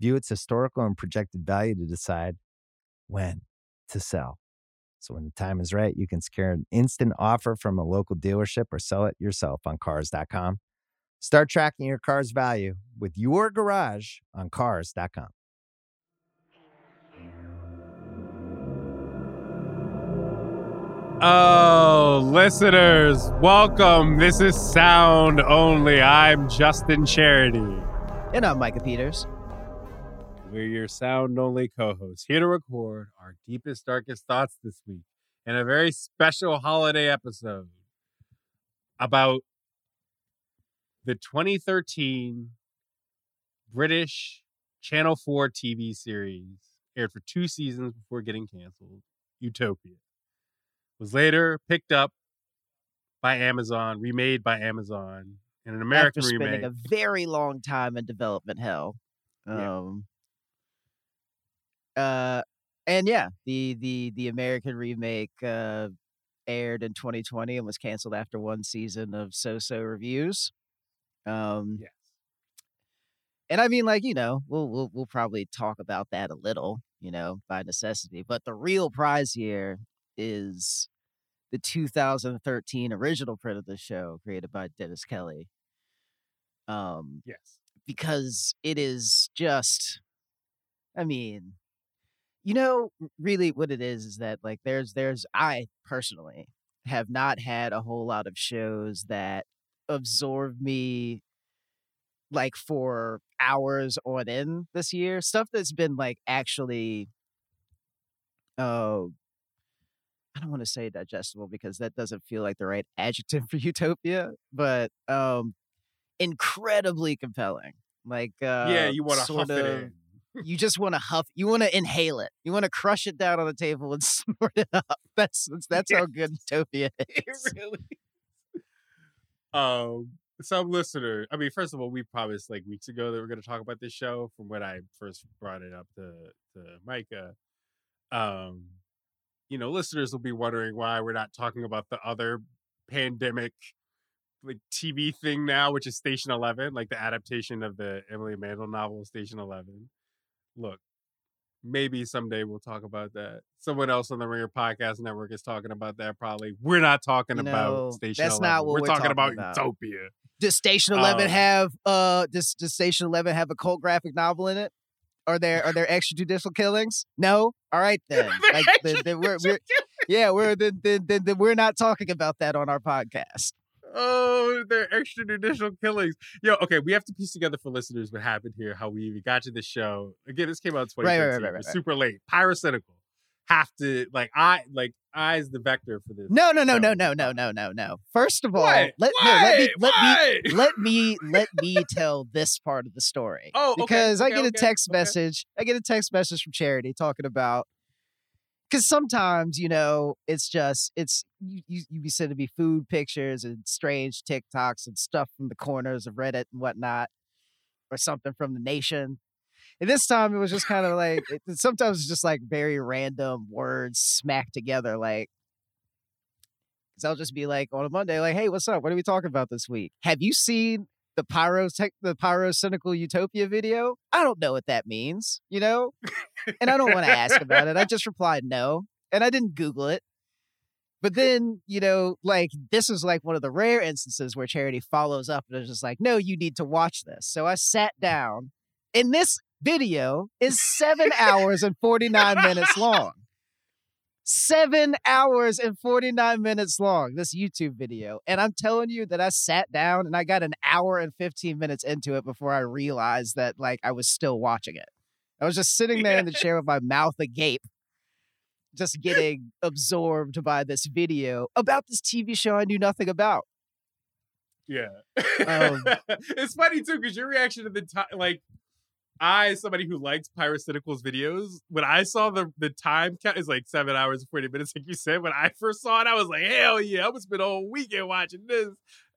view its historical and projected value to decide when to sell. So when the time is right, you can secure an instant offer from a local dealership or sell it yourself on cars.com. Start tracking your car's value with your garage on cars.com. Oh, listeners, welcome. This is Sound Only. I'm Justin Charity. And I'm Micah Peters. We're your sound only co hosts here to record our deepest, darkest thoughts this week in a very special holiday episode about the 2013 British Channel 4 TV series aired for two seasons before getting canceled Utopia. Was later picked up by Amazon, remade by Amazon in an American After spending remake. a very long time in development hell. Um, uh, and yeah, the the the American remake uh, aired in 2020 and was canceled after one season of so-so reviews. Um, Yes. and I mean, like you know, we'll we'll we'll probably talk about that a little, you know, by necessity. But the real prize here is the 2013 original print of the show, created by Dennis Kelly. Um, Yes. because it is just, I mean, you know, really what it is is that like there's there's I personally have not had a whole lot of shows that absorb me like for hours on end this year. Stuff that's been like actually uh I don't want to say digestible because that doesn't feel like the right adjective for utopia, but um incredibly compelling. Like uh yeah, you want to sort huff it of- in. You just want to huff you want to inhale it you want to crush it down on the table and snort it up that's that's, that's how good utopia it is really is. Um, some listener, I mean, first of all, we promised like weeks ago that we are going to talk about this show from when I first brought it up to to Micah. Um, you know, listeners will be wondering why we're not talking about the other pandemic like TV thing now, which is Station Eleven, like the adaptation of the Emily Mandel novel Station Eleven. Look, maybe someday we'll talk about that. Someone else on the Ringer Podcast Network is talking about that. Probably we're not talking You about Station. that's 11. not what we're, we're talking, talking about, about. Utopia. does station 11 Um, have uh does, does station 11 have a cult graphic novel in it are there are there extrajudicial killings no all right then like then, then we're, we're yeah we're then, then, then, then we're not talking about that on our podcast Oh, they're extrajudicial killings. Yo, okay, we have to piece together for listeners what happened here, how we even got to the show. Again, this came out in Right, 2013. right, right, right, super late. Pyrocynical. Have to like I like I is the vector for this. no no no no no no no no no first of all let no, let me let me let me let me tell this part of the story. Oh, okay, because I okay, get a text message. I get a text message from Charity talking about because sometimes you know it's just it's you, you you be sending me food pictures and strange TikToks and stuff from the corners of Reddit and whatnot, or something from the nation. And this time it was just kind of like it, sometimes it's just like very random words smacked together. Like, because I'll just be like on a Monday, like, "Hey, what's up? What are we talking about this week? Have you seen the pyrotech the pyro cynical utopia video? I don't know what that means, you know, and I don't want to ask about it. I just replied no, and I didn't Google it. But then, you know, like this is like one of the rare instances where charity follows up and is just like, no, you need to watch this. So I sat down, and this video is seven hours and 49 minutes long. Seven hours and 49 minutes long, this YouTube video. And I'm telling you that I sat down and I got an hour and 15 minutes into it before I realized that, like, I was still watching it. I was just sitting there in the chair with my mouth agape just getting absorbed by this video about this TV show I knew nothing about. Yeah. Um, it's funny too, because your reaction to the time, like, I, somebody who likes Pyrocynical's videos, when I saw the the time count is like seven hours and 40 minutes, like you said, when I first saw it, I was like, hell yeah, I'm gonna spend a whole weekend watching this.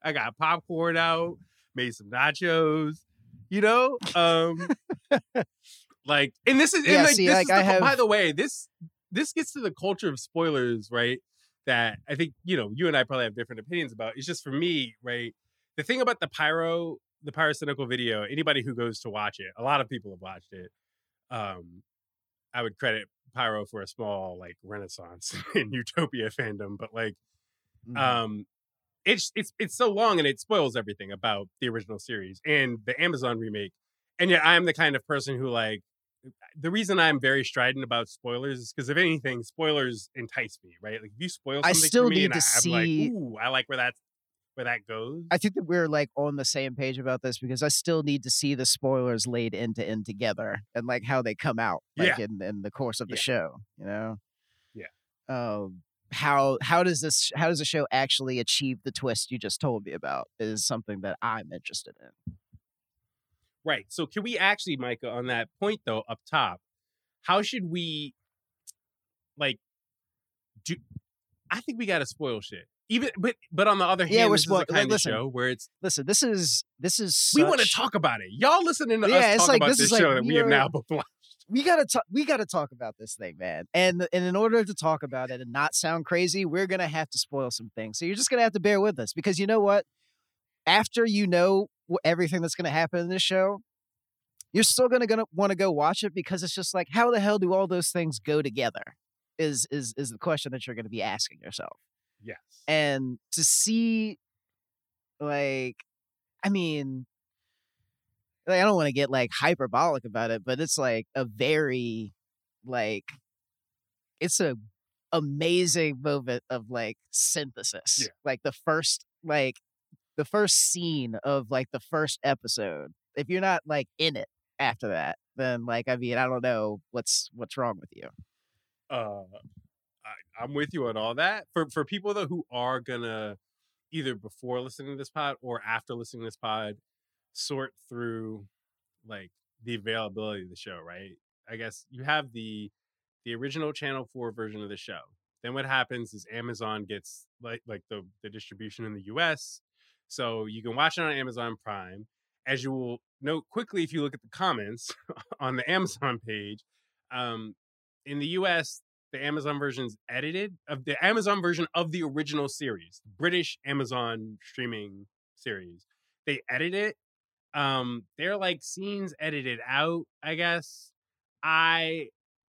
I got popcorn out, made some nachos, you know? Um like and this is, and like, see, this like, is the, have- by the way, this this gets to the culture of spoilers, right? That I think, you know, you and I probably have different opinions about. It's just for me, right? The thing about the pyro, the pyrocynical video, anybody who goes to watch it, a lot of people have watched it. Um, I would credit Pyro for a small like renaissance in Utopia fandom, but like mhm. um it's it's it's so long and it spoils everything about the original series and the Amazon remake. And yet I'm the kind of person who like the reason I'm very strident about spoilers is because if anything, spoilers entice me, right? Like if you spoil I still for me need and to I, I'm see- like, ooh, I like where that where that goes. I think that we're like on the same page about this because I still need to see the spoilers laid end to end together and like how they come out like in, in the course of the Yeah. show, you know? Yeah. Um how how does this how does the show actually achieve the twist you just told me about is something that I'm interested in. Right. So can we actually, Micah, on that point though, up top, how should we like do I think we gotta spoil shit. Even but but on the other hand, Yeah, we're this spoil- is the kind listen. of show where it's Listen, this is this is we want to talk about it. Y'all listening to Yeah, us it's talk like, about this this, is like show that we have now both watched. we gotta talk we gotta talk about this thing man and and in order to talk about it and not sound crazy we're gonna have to spoil some things so you're just gonna have to bear with us because you know what after you know everything that's gonna happen in this show you're still gonna gonna want to go watch it because it's just like how the hell do all those things go together is is is the question that you're gonna be asking yourself Yes. and to see like i mean like, i don't want to get like hyperbolic about it but it's like a very like it's a amazing moment of like synthesis Yeah. like the first like the first scene of like the first episode if you're not like in it after that then like i mean i don't know what's what's wrong with you uh I, I'm with you on all that. For for people though who are gonna either before listening to this pod or after listening to this pod sort through like the availability of the show, right? I guess you have the the original channel 4 version of the show. Then what happens is Amazon gets like like the the distribution in the US. So you can watch it on Amazon Prime. As you will note quickly if you look at the comments on the Amazon page, um, in the US, the Amazon version's edited of the Amazon version of the original series, British Amazon streaming series. They edit it. Um, they're like scenes edited out, I guess. I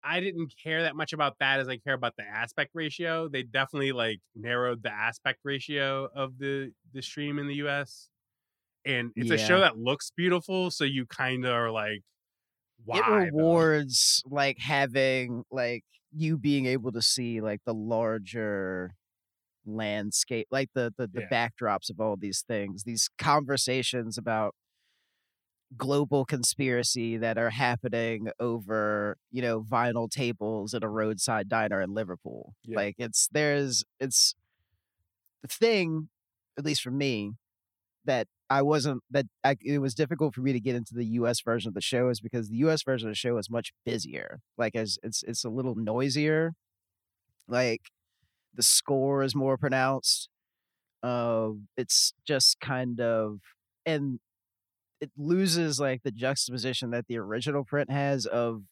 I didn't care that much about that as I care about the aspect ratio. They definitely like narrowed the aspect ratio of the the stream in the US. And it's a show that looks beautiful, so you kind of are like, why? it though? rewards like having like you being able to see like the larger landscape like the the, the Yeah. backdrops of all these things these conversations about global conspiracy that are happening over you know vinyl tables at a roadside diner in liverpool Yeah. like it's there's it's the thing at least for me that I wasn't that I, it was difficult for me to get into the U.S. version of the show is because the U.S. version of the show is much busier. Like as it's it's a little noisier. Like the score is more pronounced. Uh, it's just kind of and it loses like the juxtaposition that the original print has of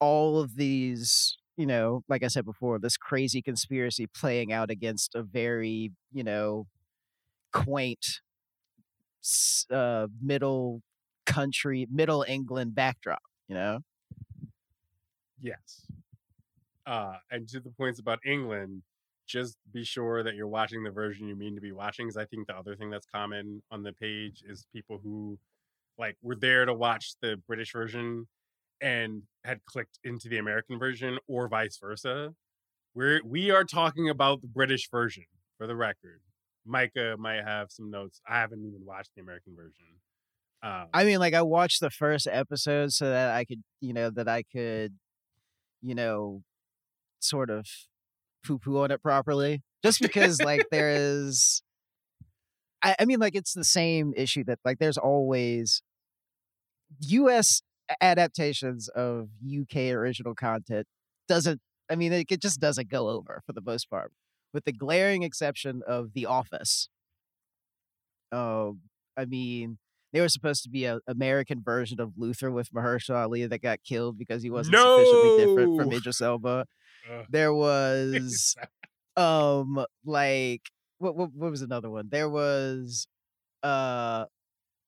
all of these you know like i said before this crazy conspiracy playing out against a very you know quaint uh middle country middle england backdrop you know Yes. Uh, and to the points about England, just be sure that you're watching the version you mean to be watching. Because I think the other thing that's common on the page is people who, like, were there to watch the British version and had clicked into the American version, or vice versa. We're we are talking about the British version for the record. Micah might have some notes. I haven't even watched the American version. Um, I mean, like I watched the first episode so that I could, you know, that I could, you know, sort of poo poo on it properly. Just because, like, there is, I, I mean, like, it's the same issue that, like, there's always U.S. adaptations of UK original content doesn't. I mean, it, it just doesn't go over for the most part, with the glaring exception of The Office. Um, I mean, they were supposed to be an American version of Luther with Mahershala Ali that got killed because he wasn't sufficiently different from Idris Elba. Ugh. There was um like what, what what was another one? There was uh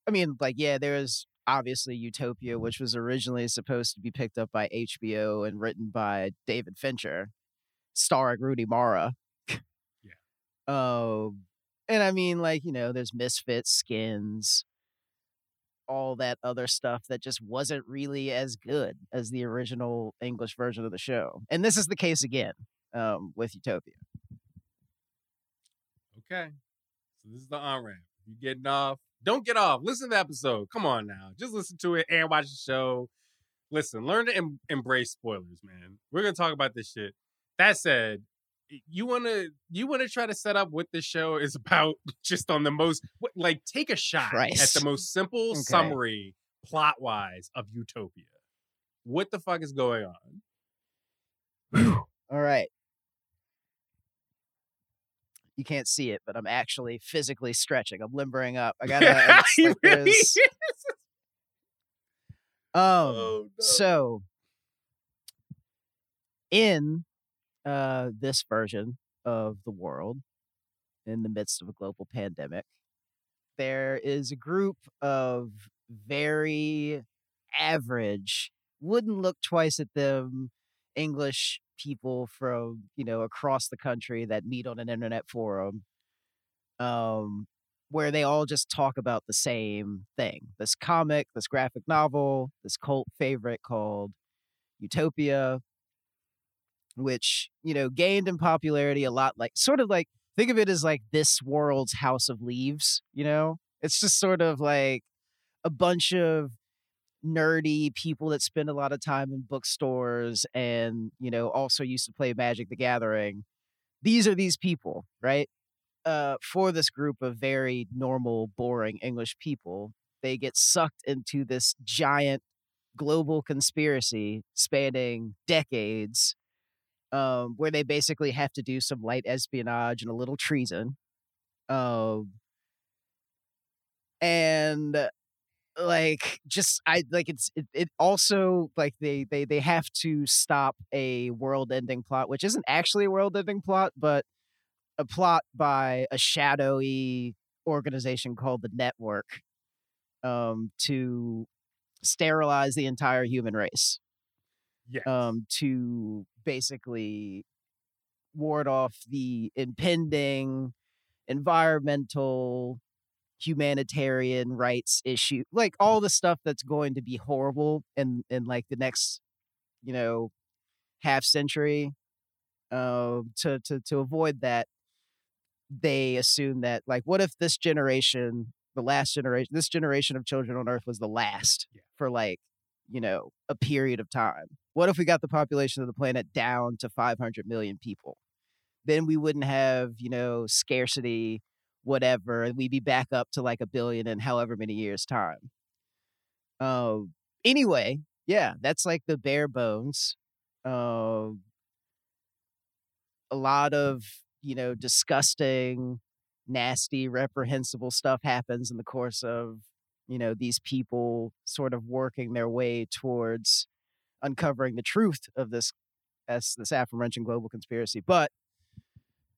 I mean like yeah, there was obviously Utopia which was originally supposed to be picked up by HBO and written by David Fincher starring Rooney Mara. Um and I mean like, you know, there's Misfits, Skins, all that other stuff that just wasn't really as good as the original English version of the show. And this is the case again um, with Utopia. Okay. So this is the on ramp. You getting off? Don't get off. Listen to the episode. Come on now. Just listen to it and watch the show. Listen, learn to em- embrace spoilers, man. We're gonna talk about this shit. That said, you wanna you wanna try to set up what this show is about just on the most like take a shot at the most simple Okay. summary plot wise of Utopia. What the fuck is going on? All right. You can't see it, but I'm actually physically stretching. I'm limbering up. I gotta. like really um, Oh, no. So, in uh, this version of the world, in the midst of a global pandemic, there is a group of very average, wouldn't look twice at them English people from you know across the country that meet on an internet forum, um, where they all just talk about the same thing: this comic, this graphic novel, this cult favorite called Utopia, which you know gained in popularity a lot. Like sort of like think of it as like this world's House of Leaves. You know, it's just sort of like a bunch of nerdy people that spend a lot of time in bookstores and you know also used to play magic the gathering these are these people right uh for this group of very normal boring english people they get sucked into this giant global conspiracy spanning decades um where they basically have to do some light espionage and a little treason um and like just i like it's it, it also like they they they have to stop a world ending plot which isn't actually a world ending plot but a plot by a shadowy organization called the network um to sterilize the entire human race Yes. um to basically ward off the impending environmental humanitarian rights issue like all the stuff that's going to be horrible in in like the next you know half century uh, to to to avoid that they assume that like what if this generation the last generation this generation of children on earth was the last Yeah. for like you know a period of time what if we got the population of the planet down to 500 million people? Then we wouldn't have you know scarcity whatever and we'd be back up to like a billion in however many years time. Um anyway yeah that's like the bare bones um a lot of you know disgusting nasty reprehensible stuff happens in the course of you know these people sort of working their way towards uncovering the truth of this as this aforementioned global conspiracy. But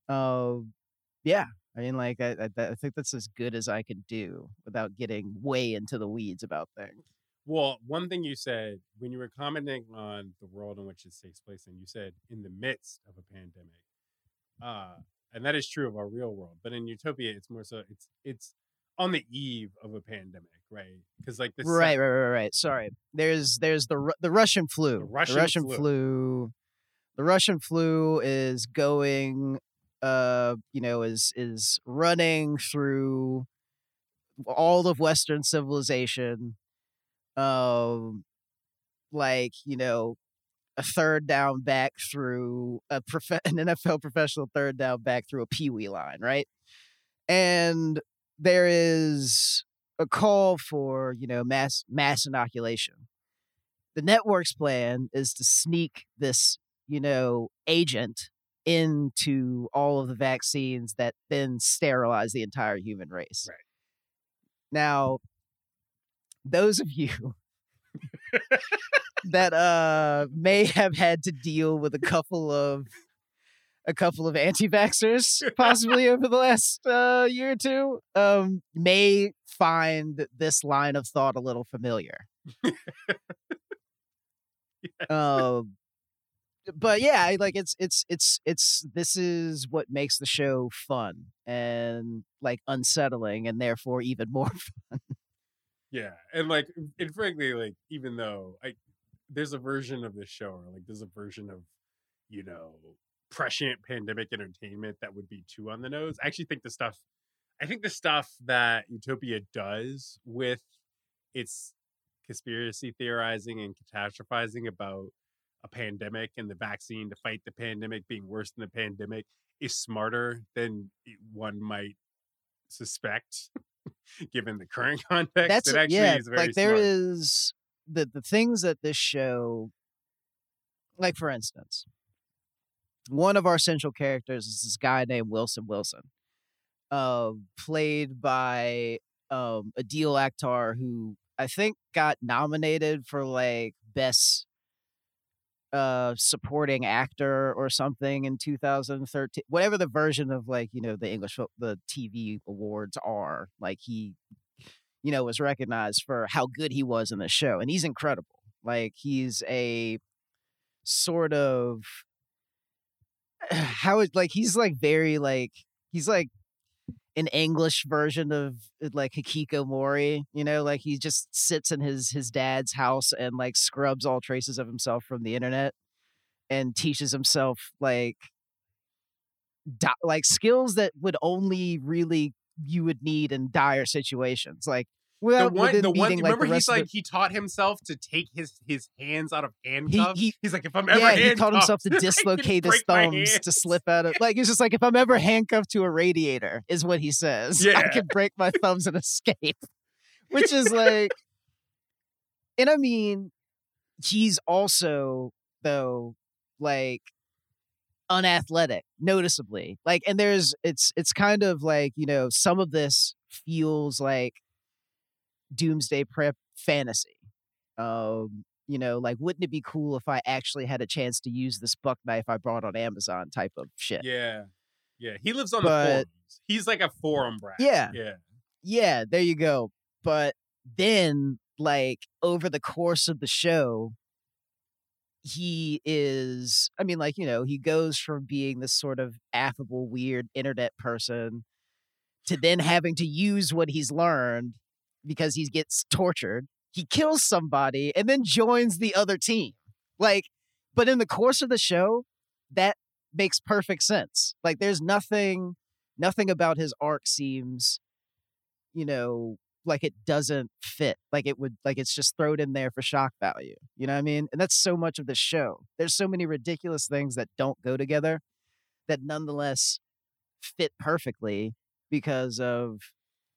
uh, yeah, I mean, like I, I, I think that's as good as I can do without getting way into the weeds about things. Well, one thing you said when you were commenting on the world in which this takes place, and you said in the midst of a pandemic, uh, and that is true of our real world. But in Utopia, it's more so it's it's on the eve of a pandemic, right? Because like this, Right, right, right, right. Sorry. There's there's the the Russian flu. The Russian flu. flu. The Russian flu is going uh, you know, is is running through all of western civilization. Um like, you know, a third down back through a prof- an NFL professional third down back through a peewee line, right? And there is a call for you know mass mass inoculation. The network's plan is to sneak this you know agent into all of the vaccines that then sterilize the entire human race. Right. Now, those of you that uh may have had to deal with a couple of a couple of anti-vaxxers possibly over the last uh, year or two um may find this line of thought a little familiar um but yeah like it's it's it's it's this is what makes the show fun and like unsettling and therefore even more fun. Yeah, and like, and frankly, like, even though I, there's a version of this show, or like, there's a version of, you know, prescient pandemic entertainment that would be too on the nose. I actually think the stuff, I think the stuff that Utopia does with its conspiracy theorizing and catastrophizing about a pandemic and the vaccine to fight the pandemic being worse than the pandemic is smarter than one might suspect given the current context that's it actually yeah is very like there smart. is the the things that this show like for instance one of our central characters is this guy named wilson wilson uh, played by um adeel akhtar who i think got nominated for like best uh supporting actor or something in 2013 whatever the version of like you know the english the tv awards are like he you know was recognized for how good he was in the show and he's incredible. Like he's a sort of how it like he's like very like he's like an English version of uh, like hikikomori, you know, like he just sits in his his dad's house and like scrubs all traces of himself from the internet and teaches himself like di- like skills that would only really you would need in dire situations, like the one, the one. like, Remember, the he's the- like he taught himself to take his his hands out of handcuffs. he- he's like, if I'm ever yeah, he taught himself to dislocate his thumbs to slip out of like it's just like if I'm ever handcuffed to a radiator, is what he says. I Yeah. can break my thumbs and escape. Which is like and I mean, he's also though like unathletic, noticeably. Like and there's it's it's kind of like, you know, some of this feels like doomsday prep fantasy. Um you know, like, wouldn't it be cool if I actually had a chance to use this buck knife I bought on Amazon type of shit? Yeah, yeah. He lives on But- the forums. He's like a forum brat. Yeah. yeah. Yeah, there you go. But then, like, over the course of the show, he is, I mean, like, you know, he goes from being this sort of affable, weird internet person to then having to use what he's learned because he gets tortured. He kills somebody and then joins the other team. Like, but in the course of the show, that makes perfect sense. Like, there's nothing, nothing about his arc seems you know, like it doesn't fit. Like it would, like it's just thrown in there for shock value. You know what I mean? And that's so much of the show. There's so many ridiculous things that don't go together that nonetheless fit perfectly because of,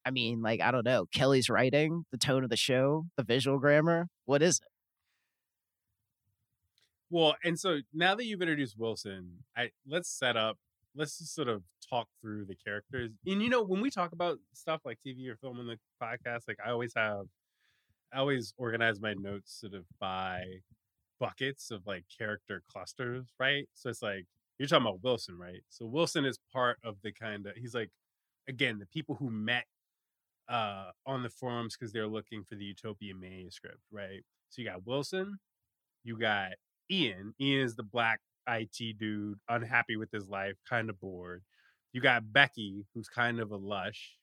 I mean, like, I don't know, Kelly's writing, the tone of the show, the visual grammar. What is it? Well, and so now that you've introduced Wilson, I let's set up let's just sort of talk through the characters. And you know, when we talk about stuff like TV or film in the podcast, like I always have, I always organize my notes sort of by buckets of like character clusters, right? So it's like you're talking about Wilson, right? So Wilson is part of the kind of he's like again the people who met uh on the forums because they're looking for the Utopian manuscript, right? So you got Wilson, you got Ian. Ian is the black IT dude, unhappy with his life, kind of bored. You got Becky, who's kind of a lush.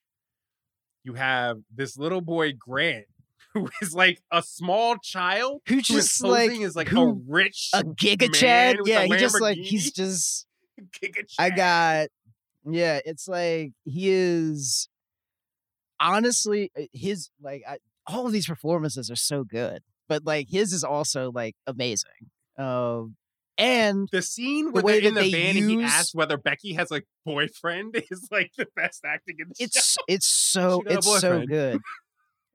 You have this little boy Grant, who is like a small child Who who is just like posing as like a who- rich a Giga Chad. Yeah, he just like he's just Giga I got yeah, it's like he is honestly uh, his like I, all of these performances are so good, but like his is also like amazing. Um and the scene where way they're in the van and he asks whether Becky has like boyfriend is like the best acting in the show. it's it's so She got a it's so good.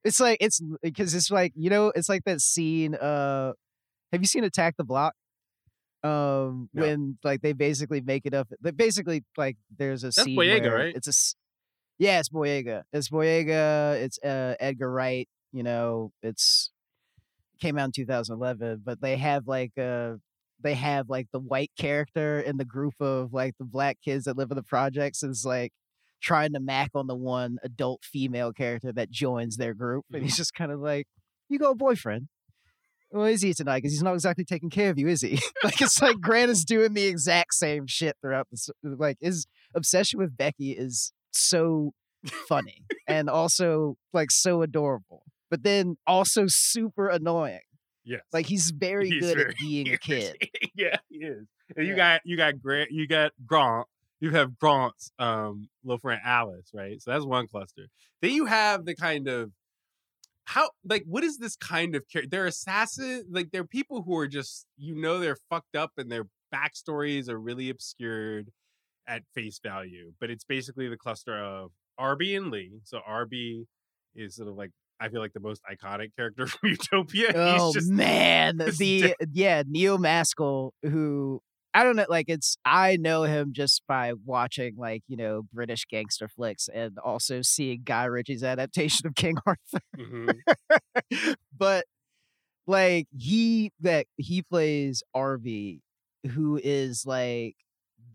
It's like it's because it's like you know it's like that scene. Uh, have you seen Attack the Block? Um, No. when like they basically make it up. They basically like there's a That's scene Boyega, where right? It's a yeah, it's Boyega. It's Boyega. It's uh, Edgar Wright. You know, it's came out in 2011, but they have like uh they have like the white character in the group of like the black kids that live in the projects is like trying to mac on the one adult female character that joins their group, and he's just kind of like, "You got a boyfriend." Well, is he tonight? Because he's not exactly taking care of you, is he? like it's like Grant is doing the exact same shit throughout this. Like his obsession with Becky is so funny and also like so adorable, but then also super annoying. yes. Like he's very He's good very at being a kid. yeah, he is. And you got you got Grant, you got Grant, you have Grant's um little friend Alice, right? So that's one cluster. Then you have the kind of how like what is this kind of character? They're assassins, like they're people who are just you know they're fucked up and their backstories are really obscured at face value. But it's basically the cluster of Arby and Lee. So Arby is sort of like I feel like the most iconic character from Utopia. Oh He's just man, the yeah Neil Maskell, who I don't know, like it's I know him just by watching like you know British gangster flicks and also seeing Guy Ritchie's adaptation of King Arthur. Mhm. but like he that he plays Arby, who is like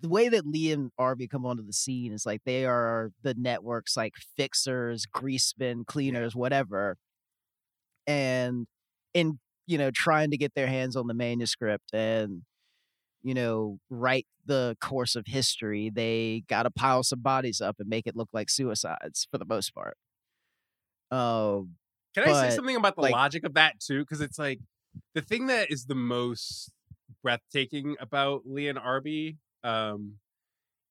the way that Lee and Arby come onto the scene is like they are the network's like fixers, greasemen, cleaners, whatever. And in you know trying to get their hands on the manuscript and you know write the course of history, they got to pile some bodies up and make it look like suicides for the most part. Um, Can I say something about the like- logic of that too? Because it's like the thing that is the most breathtaking about Lee and Arby um,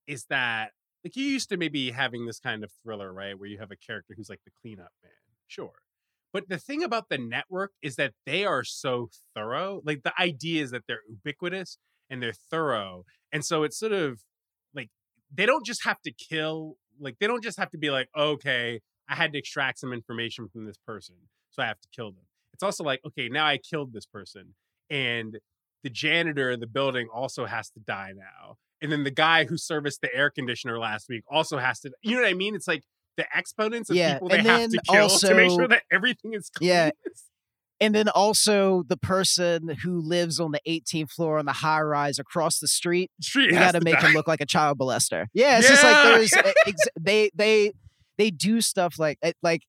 is that like you used to maybe having this kind of thriller, right, where you have a character who's like the cleanup man, sure. But the thing about the network is that they are so thorough. Like the idea is that they're ubiquitous and they're thorough, and so it's sort of like they don't just have to kill. Like they don't just have to be like, okay, I had to extract some information from this person, so I have to kill them. It's also like, okay, now I killed this person, and the janitor in the building also has to die now. And then the guy who serviced the air conditioner last week also has to. You know what I mean? It's like the exponents of Yeah, people they and have to then also, to make sure that everything is clean. Yeah, and then also the person who lives on the 18th floor on the high rise across the street Street you got to make die. him look like a child molester yeah it's just like there's ex- they they they do stuff like like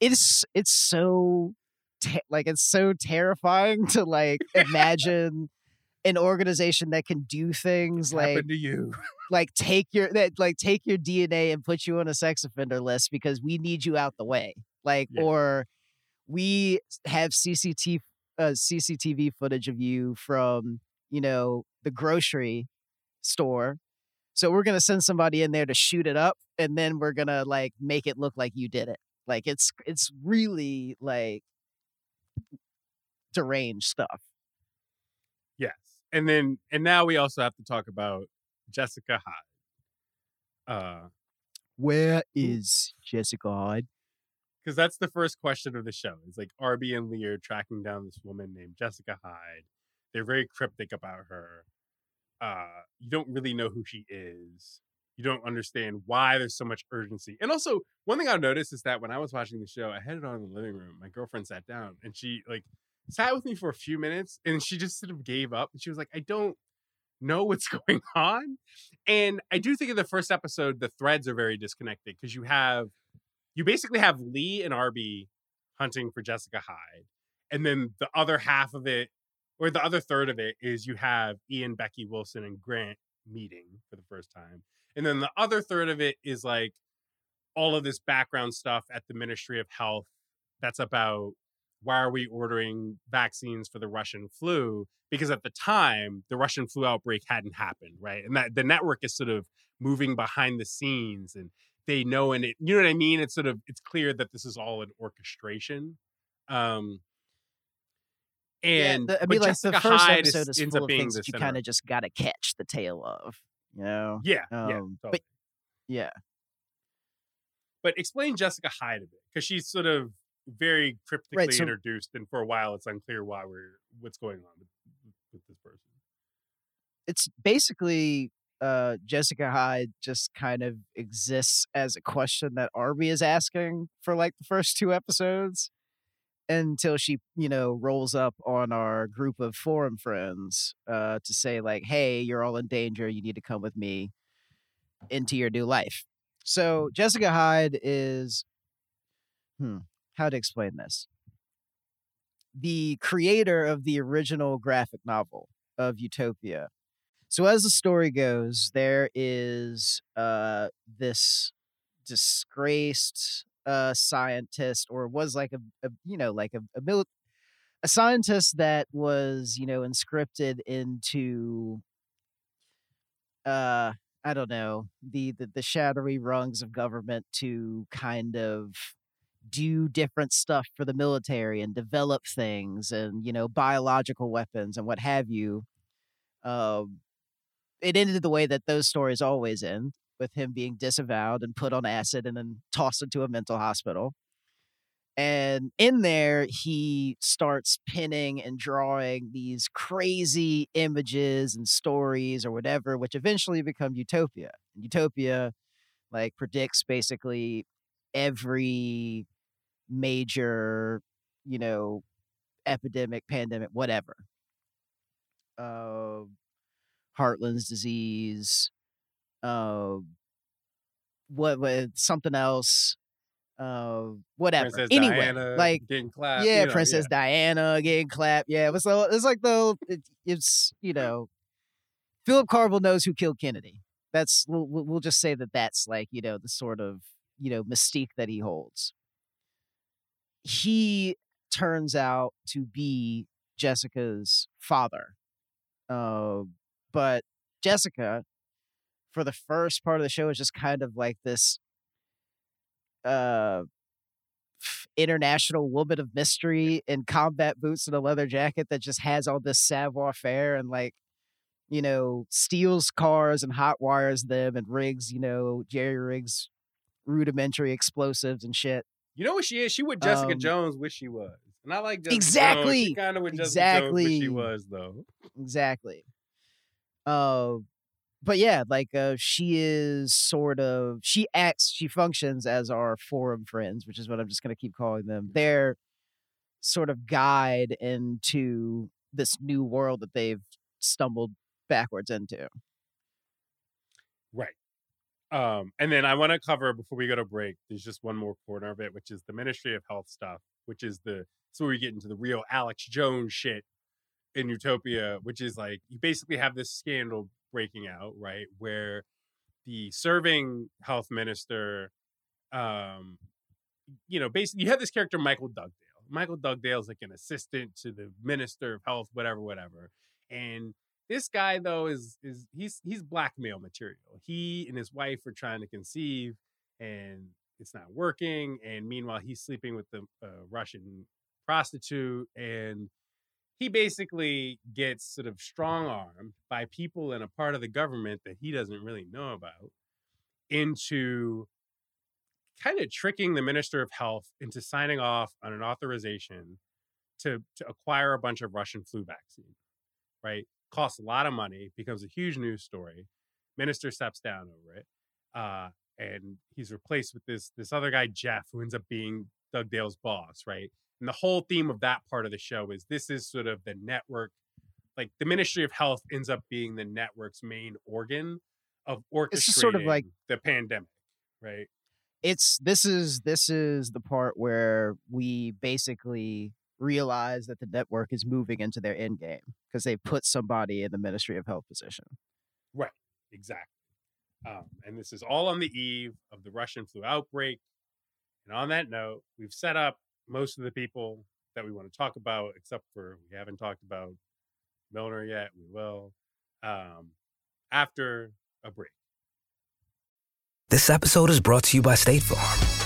it's it's so te- like it's so terrifying to like imagine an organization that can do things like to you. like take your that like take your DNA and put you on a sex offender list because we need you out the way. Like Yeah. or we have CCTV uh, CCTV footage of you from, you know, the grocery store. So we're going to send somebody in there to shoot it up and then we're going to like make it look like you did it. Like it's it's really like deranged stuff. Yes. And then and now we also have to talk about Jessica Hyde. Uh Where is Jessica Hyde? because that's the first question of the show. It's like Arby and Lee are tracking down this woman named Jessica Hyde. They're very cryptic about her. uh, you don't really know who she is. You don't understand why there's so much urgency. And also, one thing I've noticed is that when I was watching the show, I had it on in the living room. My girlfriend sat down and she like sat with me for a few minutes and she just sort of gave up. And she was like, I don't know what's going on. And I do think in the first episode, the threads are very disconnected because you have, you basically have Lee and Arby hunting for Jessica Hyde. And then the other half of it, or the other third of it, is you have Ian, Becky, Wilson, and Grant meeting for the first time. And then the other third of it is like all of this background stuff at the Ministry of Health that's about why are we ordering vaccines for the Russian flu? Because at the time, the Russian flu outbreak hadn't happened, right? And that the network is sort of moving behind the scenes and they know and it you know what I mean? It's sort of it's clear that this is all an orchestration. Um and yeah, the, I mean, like Jessica the first Hyde episode is, is full of things that you kind of just got to catch the tail of, you know? yeah, yeah, Um, totally. but yeah, but explain Jessica Hyde a bit because she's sort of very cryptically so- introduced, and for a while it's unclear why we're what's going on with, with this person. it's basically uh Jessica Hyde just kind of exists as a question that Arby is asking for like the first two episodes until she, you know, rolls up on our group of forum friends uh to say like, "Hey, you're all in danger. You need to come with me into your new life." So, Jessica Hyde is hmm, how to explain this? The creator of the original graphic novel of Utopia so as the story goes, there is uh this disgraced uh scientist or was like a, a you know like a a, mil- a scientist that was you know inscripted into uh I don't know the, the the shadowy rungs of government to kind of do different stuff for the military and develop things and you know biological weapons and what have you um it ended the way that those stories always end with him being disavowed and put on acid and then tossed into a mental hospital. And in there he starts pinning and drawing these crazy images and stories or whatever which eventually become utopia. Utopia like predicts basically every major you know epidemic pandemic whatever uh, Heartland's disease, uh, what, what something else, uh, whatever. Princess anyway, Diana like getting clapped. yeah, you know, Princess Diana getting clapped. Yeah, it was so it's like the it, it's you know, Philip Carvel knows who killed Kennedy. That's we'll we'll we'll just say that that's like you know the sort of you know mystique that he holds. He turns out to be Jessica's father, uh, but Jessica, for the first part of the show, is just kind of like this uh international woman of mystery in combat boots and a leather jacket that just has all this savoir faire and like you know steals cars and hot wires them and rigs you know jerry rigs rudimentary explosives and shit You know what she is? She what Jessica Um, Jones wish she was. And I like Jessica Exactly, Kind of what Jessica Jones wish she was, though. exactly uh but yeah like uh she is sort of she acts she functions as our forum friends which is what i'm just going to keep calling them they're sort of guide into this new world that they've stumbled backwards into Right. Um, and then I want to cover before we go to break. There's just one more corner of it, which is the Ministry of Health stuff, which is the so we get into the real Alex Jones shit in Utopia, which is like you basically have this scandal breaking out, right, where the serving health minister, um, you know, basically you have this character Michael Dugdale. Michael Dugdale is like an assistant to the minister of health, whatever, whatever, and this guy though is is he's he's blackmail material. He and his wife are trying to conceive, and it's not working. And meanwhile, he's sleeping with the uh, Russian prostitute, and he basically gets sort of strong armed by people in a part of the government that he doesn't really know about into kind of tricking the minister of health into signing off on an authorization to to acquire a bunch of Russian flu vaccine, right? Costs a lot of money, becomes a huge news story. Minister steps down over it, uh, and he's replaced with this this other guy Jeff, who ends up being Dugdale's boss, right? And the whole theme of that part of the show is this is sort of the network, like the Ministry of Health ends up being the network's main organ of orchestrating sort of like- the pandemic, right? it's this is this is the part where we basically realize that the network is moving into their end game because they put somebody in the Ministry of Health position. Right, exactly. Um, and this is all on the eve of the Russian flu outbreak. And on that note, we've set up most of the people that we want to talk about, except for we haven't talked about Milner yet. We will um, after a break. This episode is brought to you by State Farm.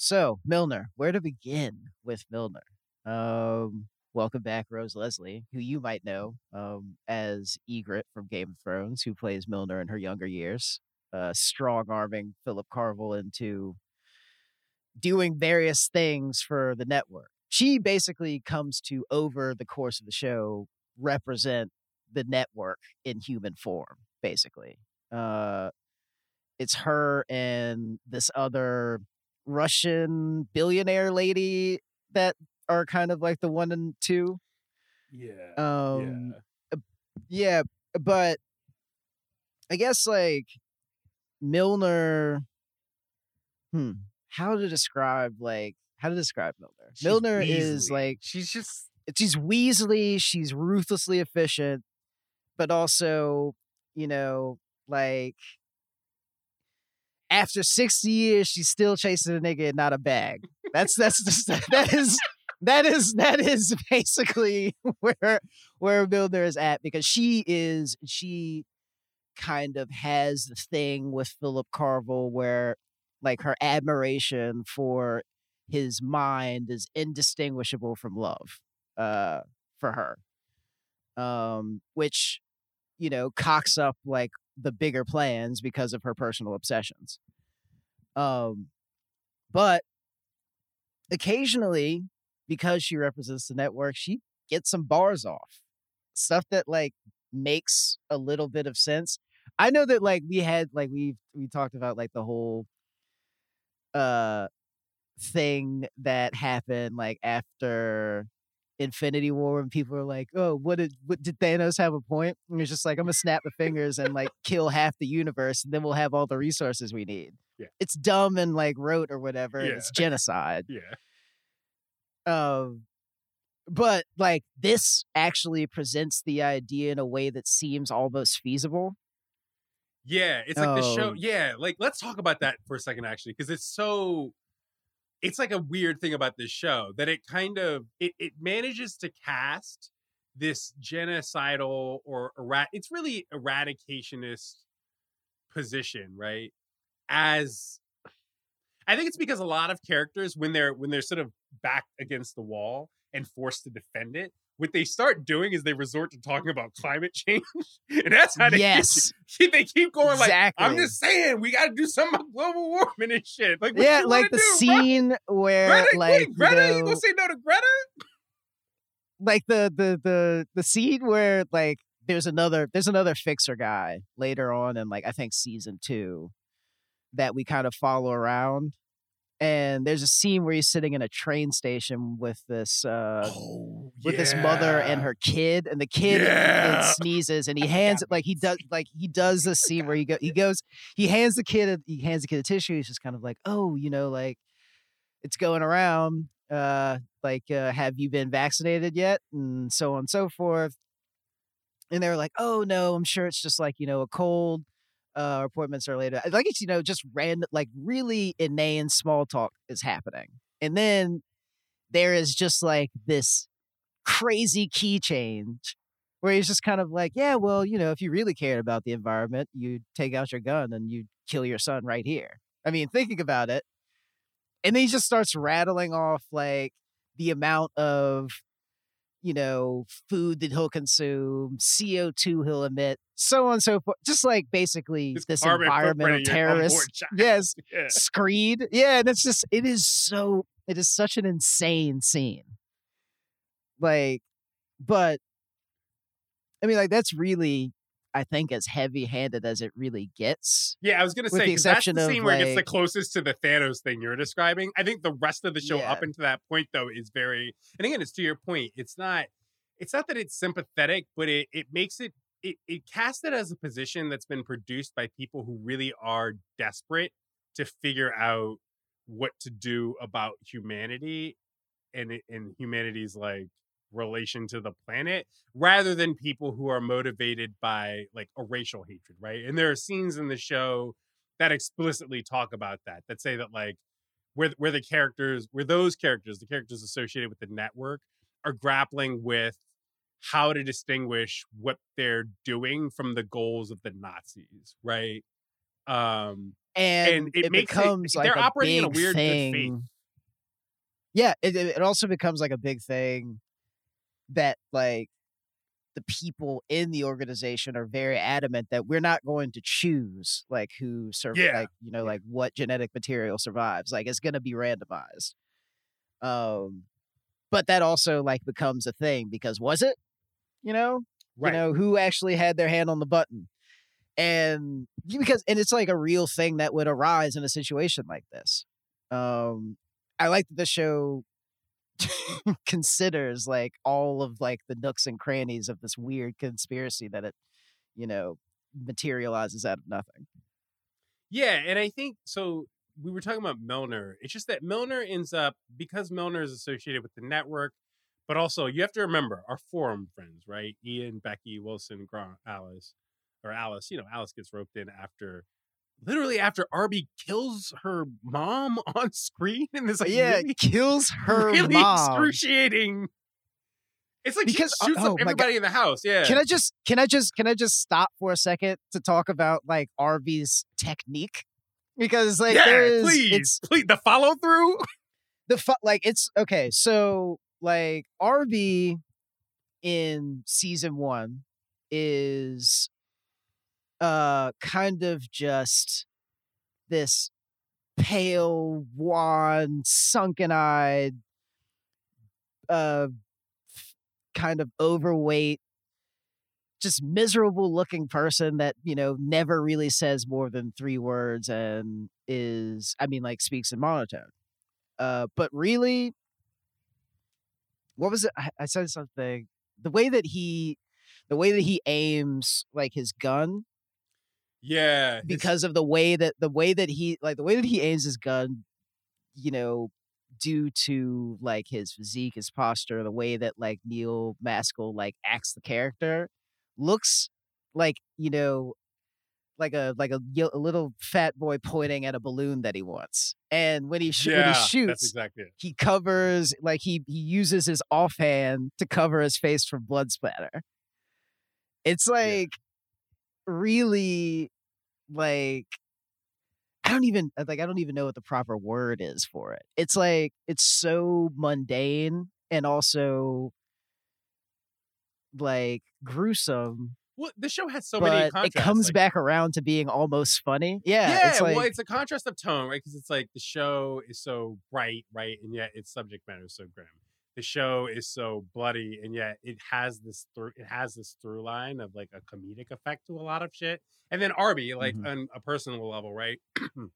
So, Milner, where to begin with Milner? Um, welcome back, Rose Leslie, who you might know um, as Ygritte from Game of Thrones, who plays Milner in her younger years, uh, strong arming Philip Carvel into doing various things for the network. She basically comes to, over the course of the show, represent the network in human form, basically. Uh, it's her and this other Russian billionaire lady that are kind of like the one and two. Yeah. Um, yeah, but I guess like Milner. Hmm, how to describe like how to describe Milner? Milner is like she's just she's Weasley. She's ruthlessly efficient, but also you know like after 60 years, she's still chasing a nigga and not a bag. That's that's just, that is that is that is basically where where Builder is at because she is she kind of has the thing with Philip Carvel where like her admiration for his mind is indistinguishable from love uh for her um which you know cocks up like the bigger plans because of her personal obsessions. Um, but occasionally, because she represents the network, she gets some bars off. Stuff that like makes a little bit of sense. I know that like we had like we we talked about like the whole uh thing that happened like after Infinity War and people are like, "Oh, what did what did Thanos have a point?" And it's just like, "I'm gonna snap the fingers and like kill half the universe, and then we'll have all the resources we need." Yeah. It's dumb and like rote or whatever. and It's genocide. yeah. Um, but like this actually presents the idea in a way that seems almost feasible. Yeah, it's like the show. Um, Yeah, like let's talk about that for a second, actually, because it's so. It's like a weird thing about this show that it kind of it, it manages to cast this genocidal or. It's really eradicationist position, right? As I think it's because a lot of characters, when they're when they're sort of back against the wall and forced to defend it, what they start doing is they resort to talking about climate change, and that's how they yes, keep, they keep going like I'm just saying we got to do something about global warming and shit. Like yeah, like the do, bro? scene where Greta, like wait, Greta, you you gonna say no to Greta? like the the the the scene where like there's another there's another fixer guy later on in like I think season two that we kind of follow around. And there's a scene where he's sitting in a train station with this uh oh, with this mother and her kid, and the kid Yeah. sneezes, and he hands it like he does like he does this scene where he go he goes he hands the kid a, he hands the kid a tissue. He's just kind of like, oh, you know, like it's going around. Uh, like, uh, have you been vaccinated yet? And so on and so forth. And they were like, oh no, I'm sure it's just like you know a cold. Uh, appointments are later. Like it's you know just random, like really inane small talk is happening, and then there is just like this crazy key change where he's just kind of like, yeah, well, you know, if you really cared about the environment, you'd take out your gun and you'd kill your son right here. I mean, thinking about it, and then he just starts rattling off like the amount of you know food that he'll consume co2 he'll emit so on and so forth just like basically His this environmental in your onboard terrorist yes Yeah. screed yeah and it's just it is so it is such an insane scene like but i mean like that's really i think as heavy handed as it really gets Yeah, I was gonna say the that's the of, scene where it gets the closest to the Thanos thing you're describing. I think the rest of the show Yeah. up until that point though is very and again it's to your point. It's not it's not that it's sympathetic, but it it makes it it, it casts it as a position that's been produced by people who really are desperate to figure out what to do about humanity and and humanity's like relation to the planet rather than people who are motivated by like a racial hatred right? And there are scenes in the show that explicitly talk about that that say that like where where the characters where those characters the characters associated with the network are grappling with how to distinguish what they're doing from the goals of the Nazis right? Um and, And it it, makes it- becomes like they're a operating in a weird thing. Yeah, it it also becomes like a big thing that like the people in the organization are very adamant that we're not going to choose like who sur- Yeah. like you know like what genetic material survives like it's going to be randomized. Um but that also like becomes a thing because was it? You know? Right. you know who actually had their hand on the button? And because and it's like a real thing that would arise in a situation like this. Um i like that the show considers like all of like the nooks and crannies of this weird conspiracy that it you know materializes out of nothing Yeah, and I think so. We were talking about Milner. It's just that Milner ends up because Milner is associated with the network, but also you have to remember our forum friends, right? Ian, Becky, Wilson, Alice, or Alice. You know, Alice gets roped in after, literally after Arby kills her mom on screen in this like yeah really, kills her really mom excruciating. It's like Because- she uh, shoots oh up everybody in the house. Yeah, Can I just can I just can I just stop for a second to talk about like Arby's technique? Because like yeah, there is please, it's please, the follow through. the fu- like it's okay, so like Arby in season 1 is uh kind of just this pale, wan, sunken-eyed uh kind of overweight just miserable looking person that you know never really says more than three words and is i mean like speaks in monotone. Uh but really what was it? I, I said something. The way that he the way that he aims like his gun Yeah, because of the way that the way that he like the way that he aims his gun you know due to like his physique his posture the way that like neil maskell like acts the character looks like you know like a like a, a little fat boy pointing at a balloon that he wants. And when he sh- when he shoots exactly he covers like he he uses his offhand to cover his face from blood splatter. It's like really like I don't even uh, like I don't even know what the proper word is for it. It's like it's so mundane and also like gruesome, Well, the show has so many but it comes like- back around to being almost funny. Yeah, Yeah, it's like well, it's a contrast of tone, right? Because it's like the show is so bright, right, and yet its subject matter is so grim. The show is so bloody and yet it has this through it has this through line of like a comedic effect to a lot of shit and then arby like Mhm. on a personal level right?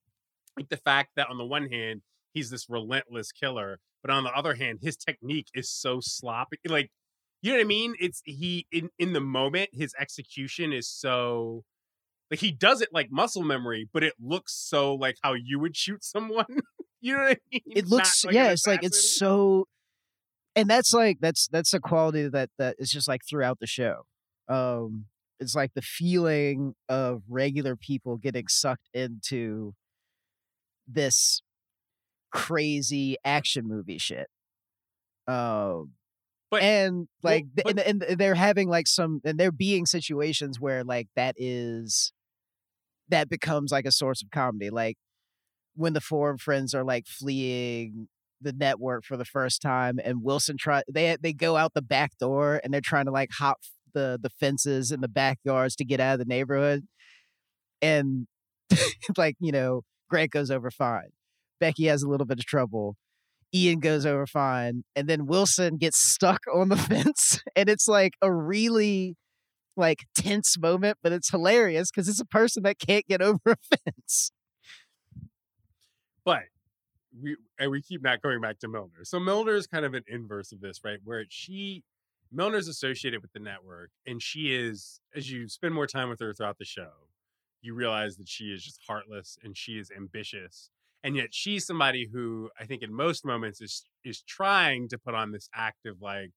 Like the fact that on the one hand he's this relentless killer but on the other hand his technique is so sloppy like you know what i mean? It's he in in the moment his execution is so like he does it like muscle memory but it looks so like how you would shoot someone you know what i mean? It Not looks like yeah it's like it's so and that's like that's that's a quality that that is just like throughout the show um it's like the feeling of regular people getting sucked into this crazy action movie shit um But- and like but- and, and they're having like some and they're being situations where like that is that becomes like a source of comedy like when the four friends are like fleeing the network for the first time and wilson try they they go out the back door and they're trying to like hop the the fences in the backyards to get out of the neighborhood and like you know grant goes over fine. Becky has a little bit of trouble. Ian goes over fine, and then Wilson gets stuck on the fence, and it's like a really like tense moment, but it's hilarious because it's a person that can't get over a fence. but we and we keep not going back to Milner. So Milner is kind of an inverse of this, right? Where she Milner's associated with the network, and she is as you spend more time with her throughout the show, you realize that she is just heartless and she is ambitious. And yet she's somebody who I think in most moments is is trying to put on this act of like,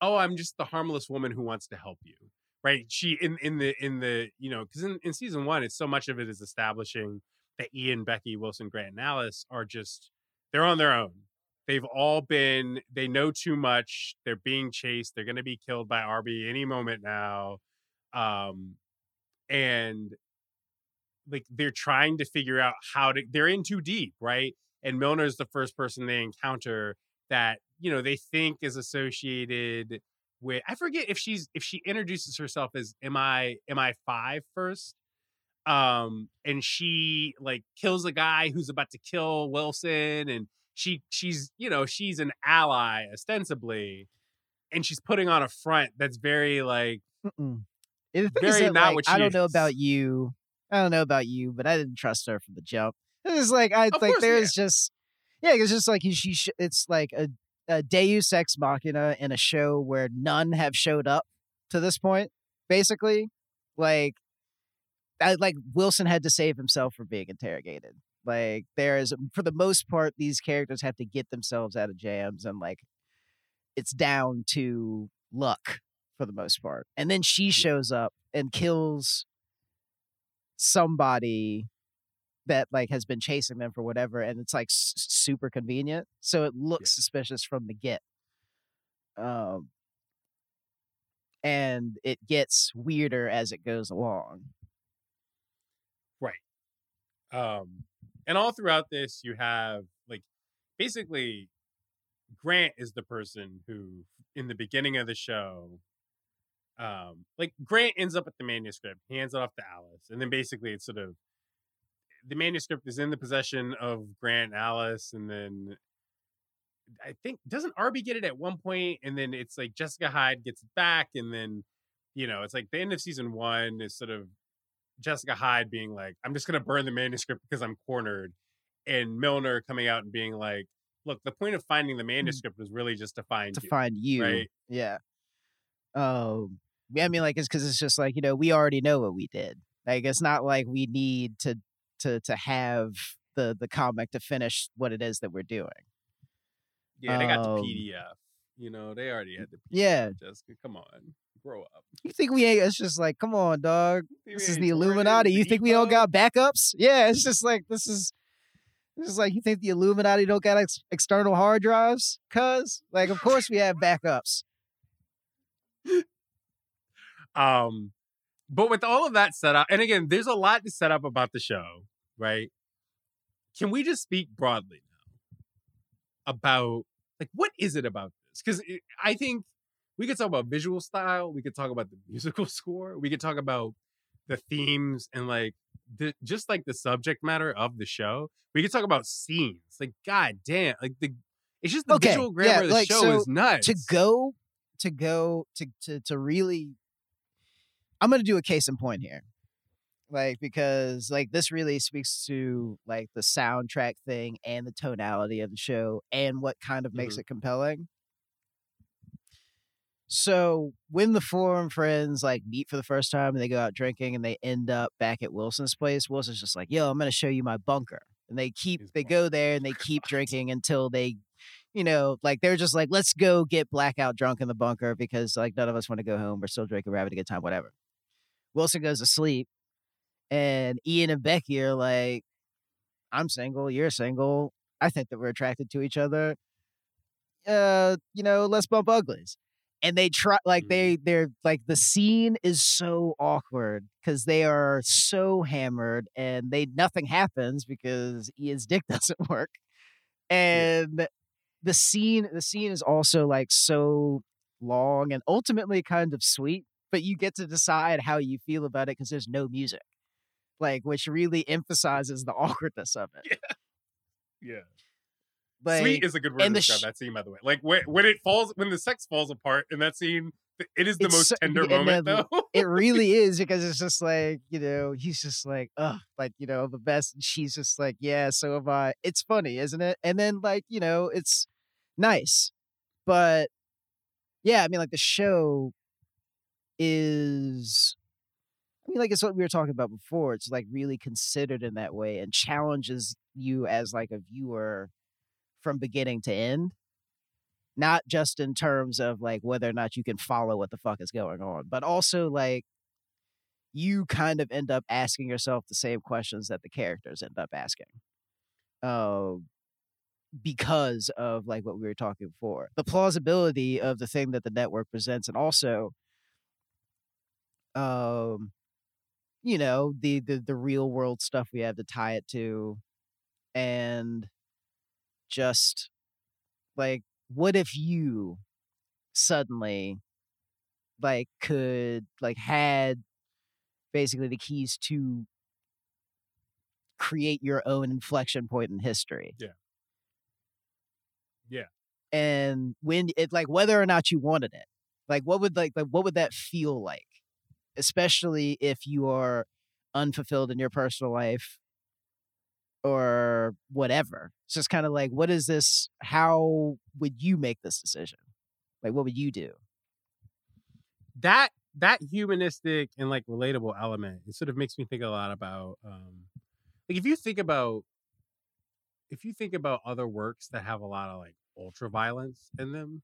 oh, I'm just the harmless woman who wants to help you. Right. She in in the in the, you know, because in, in season one, it's so much of it is establishing that Ian, Becky, Wilson, Grant, and Alice are just they're on their own. They've all been they know too much. They're being chased. They're going to be killed by Arby any moment now. Um and like they're trying to figure out how to they're in too deep, right? And Milner's the first person they encounter that, you know, they think is associated with I forget if she's if she introduces herself as am I am I five first? Um and she like kills a guy who's about to kill wilson and she she's you know she's an ally ostensibly and she's putting on a front that's very like is Very not like, what I don't know about you. I don't know about you, but I didn't trust her from the jump. It was like I Of like there's just yeah, it's just like she. sh- It's like a, a Deus ex machina in a show where none have showed up to this point. Basically, like I like Wilson had to save himself from being interrogated. Like there is for the most part, these characters have to get themselves out of jams and like it's down to luck for the most part. And then she shows up and kills somebody that like has been chasing them for whatever and it's like s- super convenient so it looks suspicious from the get um and it gets weirder as it goes along um and all throughout this you have like basically grant is the person who in the beginning of the show um like grant ends up with the manuscript. Hands it off to alice and then basically it's sort of the manuscript is in the possession of grant and alice and then i think doesn't arby get it at one point and then it's like jessica hyde gets it back and then you know it's like the end of season one is sort of jessica hyde being like i'm just going to burn the manuscript because i'm cornered and milner coming out and being like look the point of finding the manuscript was really just to find to you find you right? yeah. Um yeah, i mean like it's because it's just like you know we already know what we did. Like it's not like we need to to to have the the comic to finish what it is that we're doing. Yeah they got the Um, pdf you know they already had the PDF, yeah. Jessica come on grow up. You think we ain't it's just like come on dog. This is the illuminati. You think we don't got backups? Yeah it's just like this is this is like you think the illuminati don't got ex- external hard drives? Cuz like of course we have backups. Um, but with all of that set up, and again, there's a lot to set up about the show, right? Can we just speak broadly now about like what is it about this? Because I think we could talk about visual style, we could talk about the musical score, we could talk about the themes and like the just like the subject matter of the show. We could talk about scenes. Like, god damn, like the It's just the Okay, visual grammar yeah, of the like, show so is nuts. to go to go to to to really I'm going to do a case in point here. Like because like this really speaks to like the soundtrack thing and the tonality of the show and what kind of makes Mhm. it compelling. So when the four friends like meet for the first time and they go out drinking and they end up back at Wilson's place, Wilson's just like, "Yo, I'm going to show you my bunker." And they keep His they bunker. go there and they keep drinking until they you know, like they're just like, let's go get blackout drunk in the bunker because like none of us want to go home. We're still drinking, we're having a good time, whatever. Wilson goes to sleep, and Ian and Becky are like, I'm single, you're single. I think that we're attracted to each other. Uh, you know, let's bump uglies. And they try like Mhm. they they're like the scene is so awkward because they are so hammered and they nothing happens because Ian's dick doesn't work. And the scene the scene is also like so long and ultimately kind of sweet but you get to decide how you feel about it because there's no music like which really emphasizes the awkwardness of it yeah. Like Sweet is a good word to describe sh- that scene, by the way. Like when, when it falls, when the sex falls apart in that scene, it is the It's most so- tender moment, though. it really is because it's just like you know he's just like oh like you know the best and she's just like yeah so am i it's funny isn't it and then like you know it's nice but yeah i mean like the show is i mean like it's what we were talking about before it's like really considered in that way and challenges you as like a viewer from beginning to end not just in terms of like whether or not you can follow what the fuck is going on, but also like you kind of end up asking yourself the same questions that the characters end up asking. Uh, because of like what we were talking before. The plausibility of the thing that the network presents and also um you know, the the the real world stuff we have to tie it to and just like what if you suddenly like could like had basically the keys to create your own inflection point in history Yeah. Yeah. and when it like whether or not you wanted it like what would like like what would that feel like especially if you are unfulfilled in your personal life or whatever. It's just kind of like, what is this? How would you make this decision? Like, what would you do? that that humanistic and like relatable element it sort of makes me think a lot about um like if you think about if you think about other works that have a lot of like ultra violence in them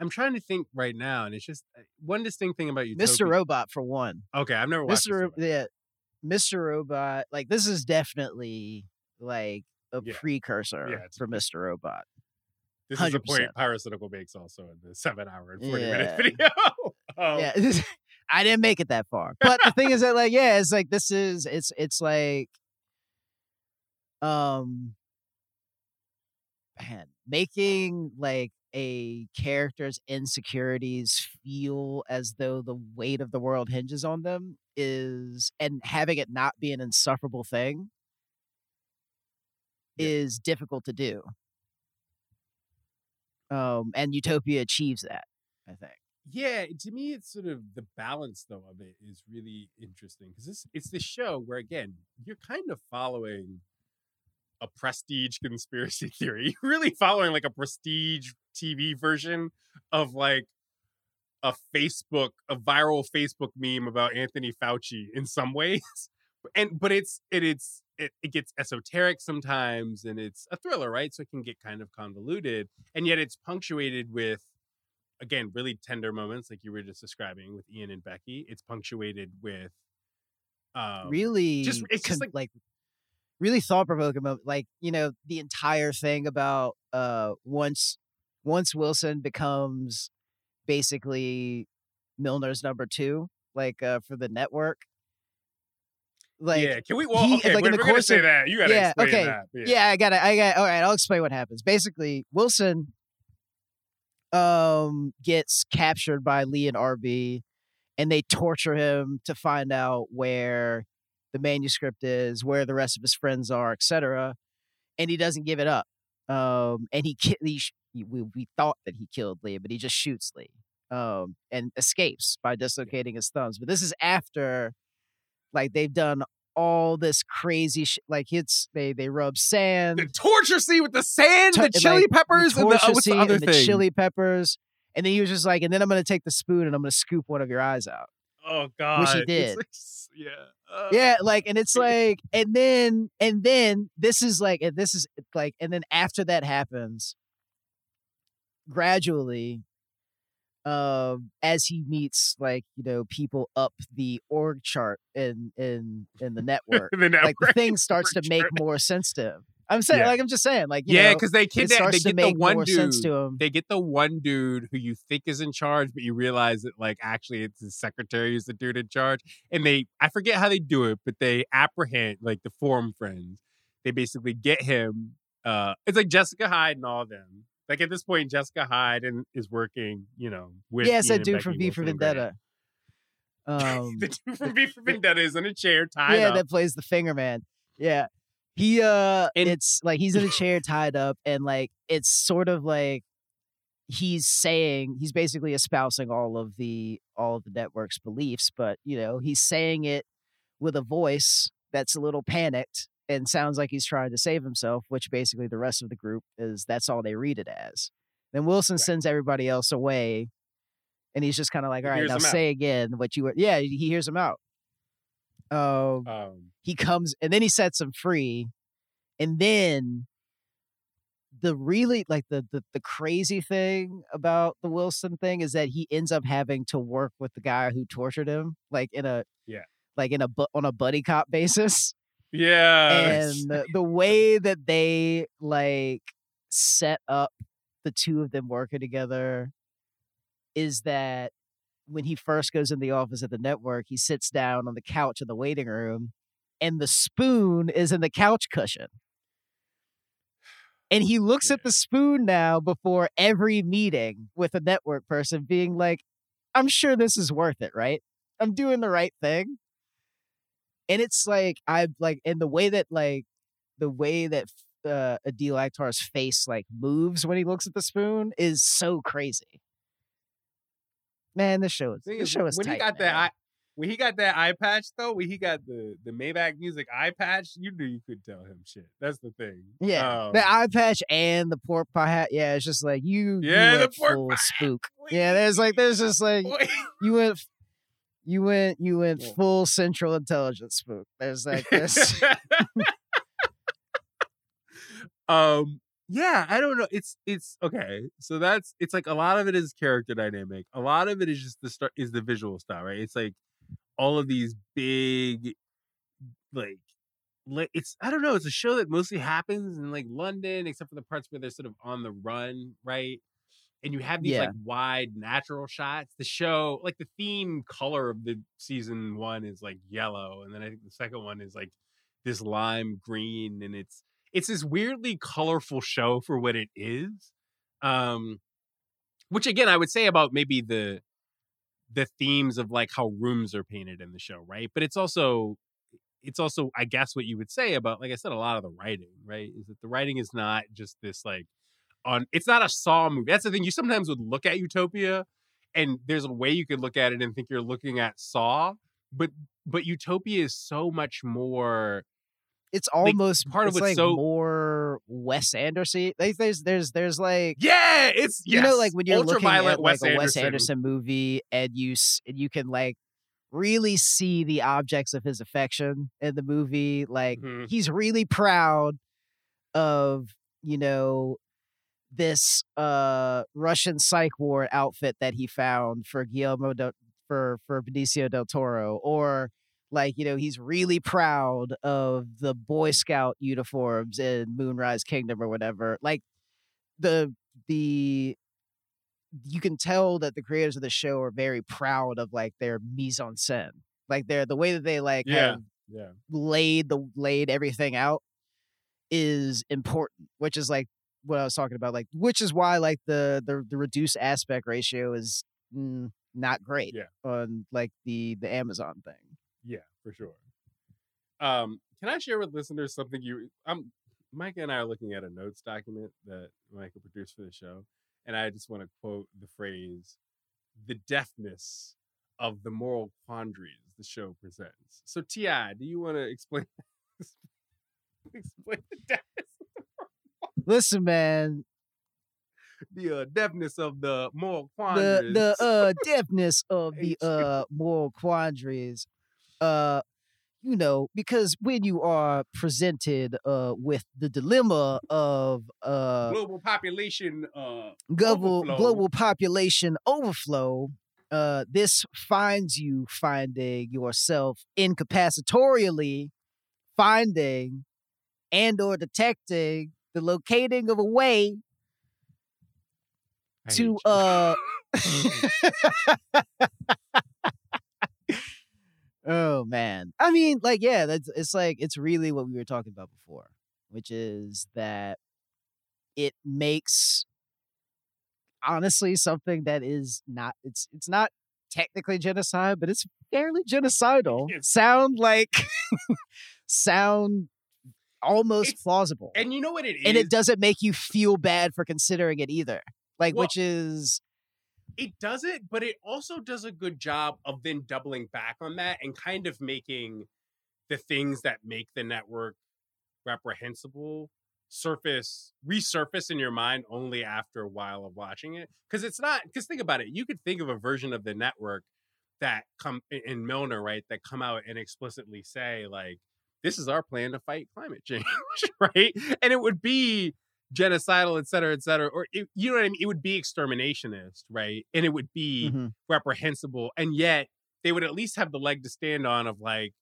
i'm trying to think right now and it's just uh, one distinct thing about you Mr. Robot, for one. okay i've never watched Mr. Mr. Ro- yeah, Mr. Robot. Like, this is definitely like a Yeah. precursor Yeah, for Mr. Robot. this is the point pyrocynical makes also in the seven hour and 40 minute video um, yeah i didn't make it that far but the thing is that like yeah it's like this is it's it's like um man making like a character's insecurities feel as though the weight of the world hinges on them is and having it not be an insufferable thing Yeah. is difficult to do um and utopia achieves that i think Yeah, to me, it's sort of the balance though of it is really interesting because it's it's the show where again you're kind of following a prestige conspiracy theory. You're really following like a prestige TV version of like a Facebook, a viral Facebook meme about Anthony Fauci in some ways. And but it's it it's it, it gets esoteric sometimes and it's a thriller, right? So it can get kind of convoluted. And yet it's punctuated with again really tender moments like you were just describing with Ian and Becky. It's punctuated with um really just- it's just con- like- really thought provoking moment. Like you know the entire thing about uh once once Wilson becomes basically Milner's number two, like uh for the network. Like yeah, can we? Well, he- okay, like, in we're, the we're course say of- that. You gotta yeah, explain okay, that. yeah. yeah, I got it. I got. All right, I'll explain what happens. Basically, Wilson um gets captured by Lee and Arby, and they torture him to find out where the manuscript is, where the rest of his friends are, etc. And he doesn't give it up. Um, and he, ki- he, sh- he we, we thought that he killed Lee, but he just shoots Lee. Um, and escapes by dislocating his thumbs. But this is after, like, they've done all this crazy shit. Like, it's they they rub sand, The torture scene with the sand, the chili like, peppers, the and the, torture what's the scene other and thing? the chili peppers. And then he was just like, and then I'm gonna take the spoon and I'm gonna scoop one of your eyes out. Oh God, Which he did. like yeah, uh, Yeah, like, and it's like, and then, and then this is like, and this is like, and then after that happens, gradually, um, as he meets like you know people up the org chart in in in the network, the network. like the thing starts to make more sense to him. I'm saying, Yeah. like, I'm just saying, like, you yeah, because they kidnap. They get the one dude. sense to him. They get the one dude who you think is in charge, but you realize that like actually it's his secretary who's the dude in charge. And they, I forget how they do it, but they apprehend like the forum friends. They basically get him. Uh, it's like Jessica Hyde and all of them. Like at this point, Jessica Hyde and is working, you know, with yes, it's Ian that and dude from V for Wilson and Grant. Vendetta. Um, the dude from V for Vendetta is in a chair tied up. yeah, up. that plays the finger man. Yeah. He uh And- it's like he's in a chair tied up and like it's sort of like he's saying he's basically espousing all of the all of the network's beliefs, but you know, he's saying it with a voice that's a little panicked and sounds like he's trying to save himself, which basically the rest of the group is that's all they read it as. Then Wilson Right. sends everybody else away and he's just kind of like, all right, now them out. say again what you were yeah, he hears him out. Um Um, he comes and then he sets him free and then the really like the, the the crazy thing about the wilson thing is that he ends up having to work with the guy who tortured him like in a Yeah. like in a on a buddy cop basis yeah, and the, way that they like set up the two of them working together is that when he first goes in the office at the network, he sits down on the couch in the waiting room, and the spoon is in the couch cushion. And he looks at the spoon now before every meeting with a network person, being like, I'm sure this is worth it, right? I'm doing the right thing. And it's like, I like, and the way that, like, the way that uh, Adeel Akhtar's face like moves when he looks at the spoon is so crazy. Man, this show is this show is when tight, he got man. that eye, when he got that eye patch though, when he got the the Maybach music eye patch, you knew you could tell him shit. That's the thing. Yeah, Um, the eye patch and the pork pie hat. Yeah, it's just like you. you Yeah, the pork full spook. Yeah, there's like there's just like you went, you went, you went Yeah. full Central Intelligence spook. There's like this. um yeah i don't know it's it's okay so that's it's like a lot of it is character dynamic a lot of it is just the start is the visual style right it's like all of these big like like it's i don't know it's a show that mostly happens in like london except for the parts where they're sort of on the run right and you have these Yeah. like wide natural shots the show like the theme color of the season one is like yellow and then i think the second one is like this lime green and it's it's this weirdly colorful show for what it is um which again i would say about maybe the the themes of like how rooms are painted in the show right but it's also it's also i guess what you would say about like i said a lot of the writing right is that the writing is not just this like on it's not a saw movie that's the thing you sometimes would look at utopia and there's a way you could look at it and think you're looking at saw but but utopia is so much more It's almost part of it's what's like so- more Wes Anderson. Like there's there's there's like yeah it's you know like when you're looking at like Wes a Wes Anderson movie and you and you can like really see the objects of his affection in the movie like Mhm. he's really proud of you know this uh Russian psych ward outfit that he found for Guillermo del, for for Benicio del Toro or like you know he's really proud of the boy scout uniforms in moonrise kingdom or whatever like the the you can tell that the creators of the show are very proud of like their mise en scène like they're the way that they like Yeah. yeah laid the laid everything out is important which is like what i was talking about like which is why like the the, the reduced aspect ratio is mm, not great Yeah. on like the the amazon thing Yeah, for sure. Um, can I share with listeners something you I'm Micah and I are looking at a notes document that Micah produced for the show, and I just want to quote the phrase, "the deftness of the moral quandaries the show presents." So, Ti, do you want to explain explain the deftness, Listen, man, the uh, deftness of the moral the quandaries? the uh depthness of the you. uh moral quandaries uh you know because when you are presented uh with the dilemma of uh global population uh global overflow. global population overflow uh this finds you finding yourself incapacitorially finding and or detecting the locating of a way I to uh oh man. I mean like yeah that's it's like it's really what we were talking about before which is that it makes honestly something that is not it's it's not technically genocide but it's fairly genocidal. Sound like sound almost It's- plausible. and you know what it is and it doesn't make you feel bad for considering it either like Well, which is it doesn't, but it also does a good job of then doubling back on that and kind of making the things that make the network reprehensible surface resurface in your mind only after a while of watching it. Because it's not because think about it you could think of a version of the network that come in- in milner right that come out and explicitly say like this is our plan to fight climate change right? And it would be genocidal et cetera et cetera or it, you know what i mean? It would be exterminationist right? And it would be Mhm. reprehensible and yet they would at least have the leg to stand on of like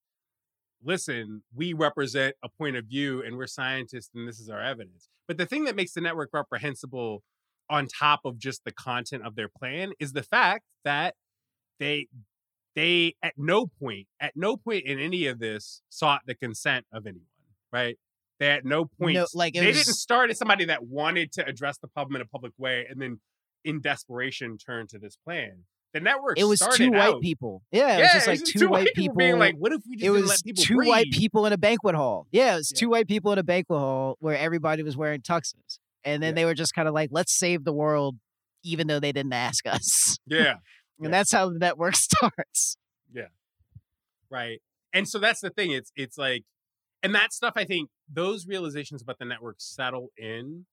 listen we represent a point of view and we're scientists and this is our evidence. But the thing that makes the network reprehensible on top of just the content of their plan is the fact that they they at no point at no point in any of this sought the consent of anyone right they at no point No, like, it they was- didn't start as somebody that wanted to address the problem in a public way and then in desperation turn to this plan the network it was two white out- people. Yeah, it was yeah, just like it's two, white people. being like, "What if we just it was two white people in a banquet hall. Yeah, it was Yeah. two white people in a banquet hall where everybody was wearing tuxes, and then Yeah. they were just kind of like, "Let's save the world," even though they didn't ask us. Yeah, and Yeah. that's how the network starts. Yeah. Right. And so that's the thing. It's it's like, and that stuff. I think those realizations about the network settle in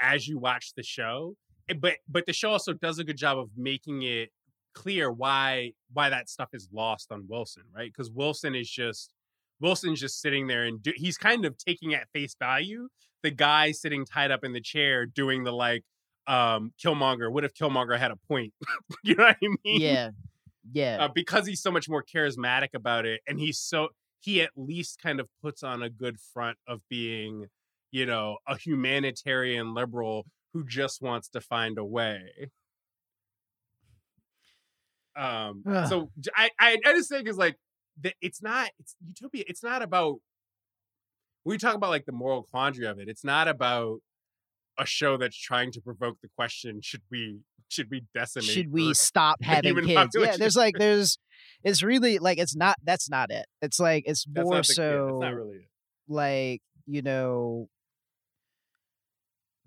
as you watch the show. Eh, But but the show also does a good job of making it clear why why that stuff is lost on Wilson, right? Because Wilson is just Wilson's just sitting there and do, he's kind of taking at face value the guy sitting tied up in the chair doing the like um Killmonger. What if Killmonger had a point? you know what I mean? yeah, yeah, uh, because he's so much more charismatic about it and he's so he at least kind of puts on a good front of being you know a humanitarian liberal who just wants to find a way um Ugh. so I just think is like that it's not it's utopia it's not about when we talk about like the moral quandary of it it's not about a show that's trying to provoke the question should we should we decimate should we stop having kids? Yeah, there's like there's it's really like it's not that's not it. It's like it's more yeah, so not really it like you know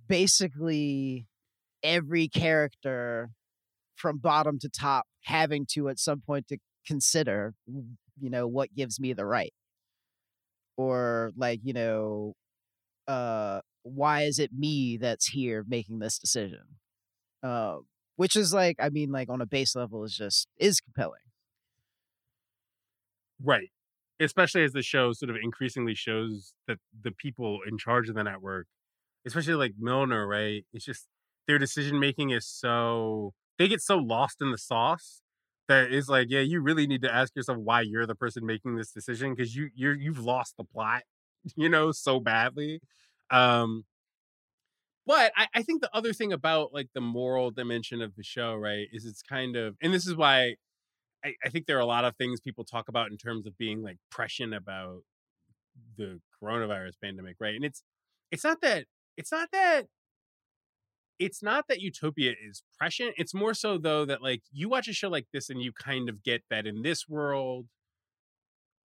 basically every character from bottom to top having to at some point to consider you know what gives me the right or like you know uh why is it me that's here making this decision uh which is like i mean like on a base level is just is compelling Right. Especially as the show sort of increasingly shows that the people in charge of the network, especially like Milner, right? It's just their decision making is so they get so lost in the sauce that it's like, yeah, you really need to ask yourself why you're the person making this decision because you you're you've lost the plot, you know, so badly. Um but I, I think the other thing about like the moral dimension of the show, right, is it's kind of and this is why I, I think there are a lot of things people talk about in terms of being like prescient about the coronavirus pandemic, right? And it's it's not that it's not that it's not that utopia is prescient. It's more so though that like you watch a show like this and you kind of get that in this world,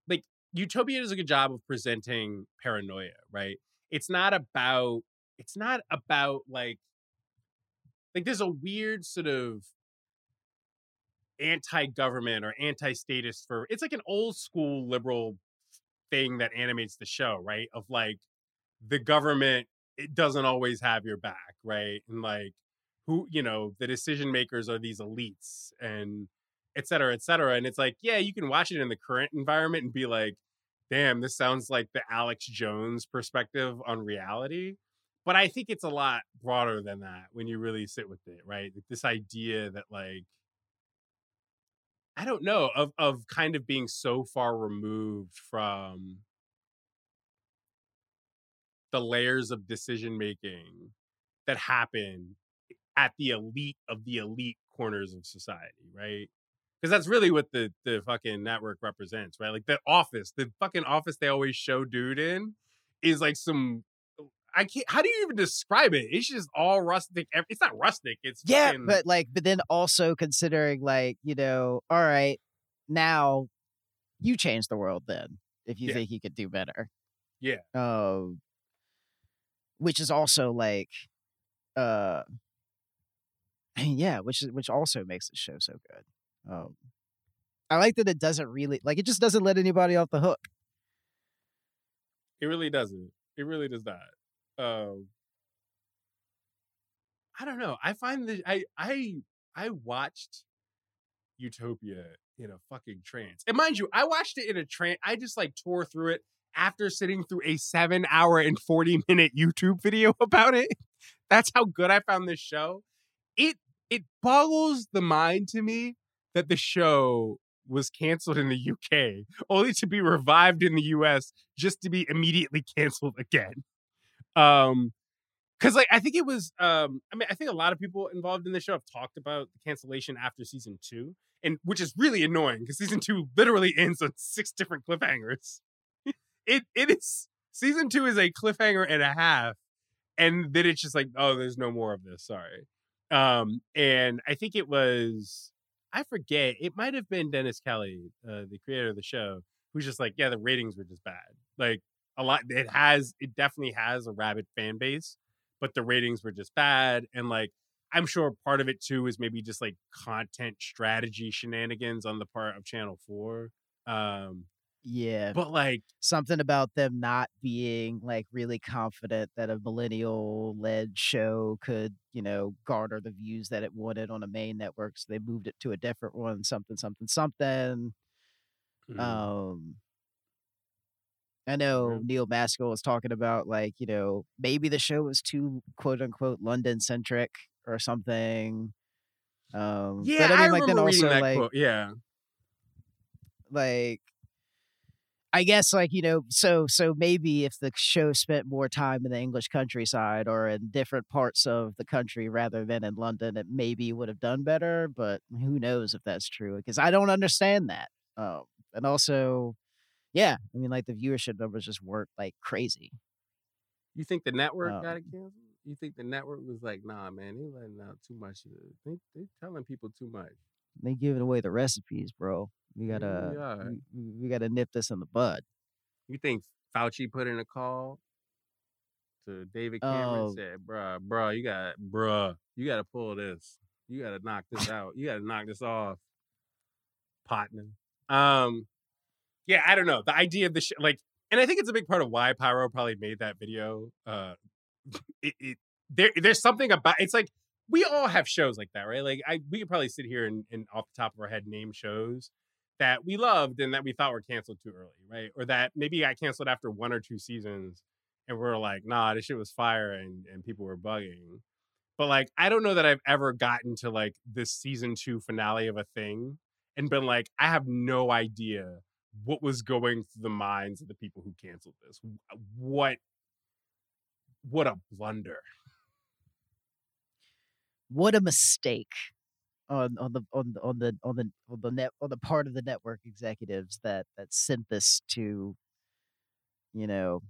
like utopia does a good job of presenting paranoia, right? It's not about it's not about like like there's a weird sort of anti-government or anti-statist for it's like an old school liberal thing that animates the show right? Of like the government it doesn't always have your back right? And like who you know the decision makers are these elites and et cetera et cetera. And it's like yeah you can watch it in the current environment and be like damn this sounds like the alex jones perspective on reality but I think it's a lot broader than that when you really sit with it, right? This idea that like I don't know of of kind of being so far removed from the layers of decision making that happen at the elite of the elite corners of society, right? Because that's really what the the fucking network represents, right? Like the office, the fucking office they always show dude in is like some I can't. How do you even describe it? It's just all rustic. It's not rustic. It's yeah, fucking, but like, but then also considering like you know, all right, now you change the world then if you Yeah. think you could do better. Yeah. Um, which is also like, uh, yeah, which is which also makes the show so good. Um, I like that it doesn't really like it just doesn't let anybody off the hook. it really doesn't. It really does not. Um, I don't know. I find that I I I watched Utopia in a fucking trance, and mind you, I watched it in a trance. I just like tore through it after sitting through a seven hour and forty minute YouTube video about it. That's how good I found this show. It it boggles the mind to me that the show was canceled in the UK, only to be revived in the US, just to be immediately canceled again. Um, because like I think it was, um, I mean, I think a lot of people involved in the show have talked about the cancellation after season two, and which is really annoying because season two literally ends on six different cliffhangers. it it is season two is a cliffhanger and a half, and then it's just like, oh, there's no more of this. Sorry. Um, and I think it was I forget. It might have been Dennis Kelly, uh, the creator of the show, who's just like, yeah, the ratings were just bad. Like a lot, it has, it definitely has a rabid fan base, but the ratings were just bad. And like, I'm sure part of it too is maybe just like content strategy shenanigans on the part of Channel Four. Um, Yeah, but like, something about them not being like really confident that a millennial led show could, you know, garner the views that it wanted on a main network. So they moved it to a different one, something, something, something. mm, Um I know Yeah. Neil Maskell was talking about like, you know, maybe the show was too quote unquote London centric or something. Um yeah, but I mean like then also that like quote. Yeah, like I guess like you know so so maybe if the show spent more time in the English countryside or in different parts of the country rather than in London it maybe would have done better but who knows if that's true because I don't understand that um and also yeah I mean like the viewership numbers just weren't like crazy you think the network Um, got it canceled? You think the network was like, nah, man, they letting out too much. They they telling people too much. They giving away the recipes bro we gotta we we, we gotta nip this in the bud You think Fauci put in a call to David Cameron Oh. and said, bruh, bruh, you got bruh, you gotta pull this. You gotta knock this out. You gotta knock this off. Partner. Um yeah, I don't know. The idea of the sh- like and I think it's a big part of why Pyro probably made that video. Uh it, it there there's something about it's like we all have shows like that, right? Like I we could probably sit here and, and off the top of our head name shows that we loved and that we thought were canceled too early, right? Or that maybe got canceled after one or two seasons and we're like, nah, this shit was fire and, and people were bugging. But like, I don't know that I've ever gotten to like this season two finale of a thing and been like, I have no idea what was going through the minds of the people who canceled this. What what a blunder. What a mistake on on the on the on the on the on the net on the part of the network executives that that sent this to you know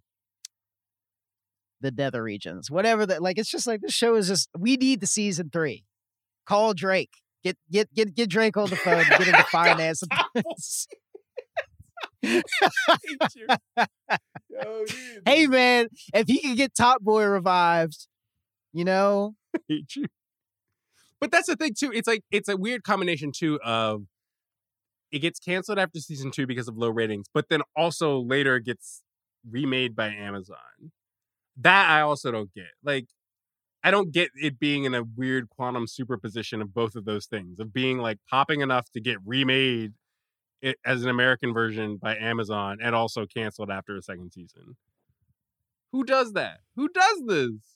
the nether regions whatever that like it's just like the show is just we need the season three. Call drake. Get get get get drake on the phone get him. To finance it. Hey man, if he could get Top Boy revived, you know, hate you. But that's the thing too. It's like it's a weird combination too of it gets canceled after season two because of low ratings, but then also later gets remade by Amazon. That I also don't get. Like, I don't get it being in a weird quantum superposition of both of those things of being like popping enough to get remade as an American version by Amazon and also canceled after a second season. Who does that? Who does this?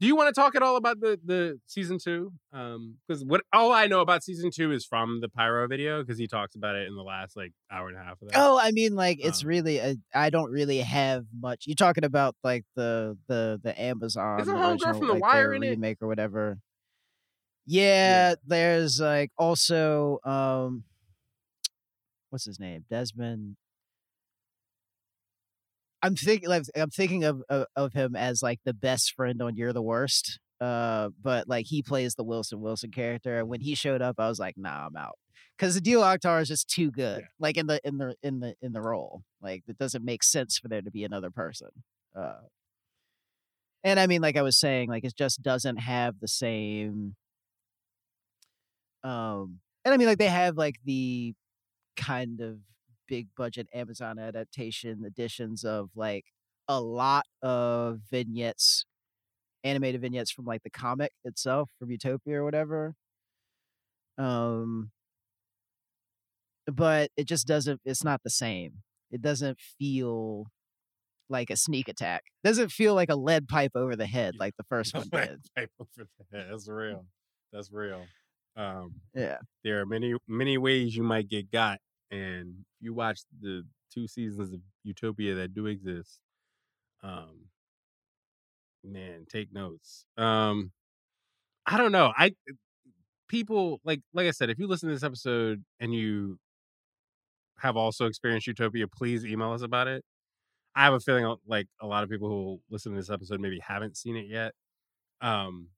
Do you want to talk at all about the the season two? Um, because what all I know about season two is from the Pyro video because he talks about it in the last like hour and a half of that. Oh, I mean, like it's Um, really a, I don't really have much. You're talking about like the the the Amazon Isn't Homegirl original, from The like, Wire in it? remake or whatever. Yeah, there's like also um, what's his name? Desmond. I'm thinking like I'm thinking of, of of him as like the best friend on You're the Worst. Uh, but like he plays the Wilson Wilson character, and when he showed up, I was like, nah, I'm out because Adeel Akhtar is just too good. Yeah. Like in the in the in the in the role, like it doesn't make sense for there to be another person. Uh, and I mean, like I was saying, like it just doesn't have the same. Um, and I mean, like they have like the kind of big budget Amazon adaptation editions of like a lot of vignettes, animated vignettes from like the comic itself from Utopia or whatever. Um, but it just doesn't. It's not the same. It doesn't feel like a sneak attack. Doesn't feel like a lead pipe over the head like the first one did. type of- That's real. That's real. Um, Yeah. there are many many ways you might get got, and if you watch the two seasons of Utopia that do exist, um, man, take notes. Um, I don't know. I people like like I said, if you listen to this episode and you have also experienced Utopia, please email us about it. I have a feeling uh, like a lot of people who listen to this episode maybe haven't seen it yet. Um,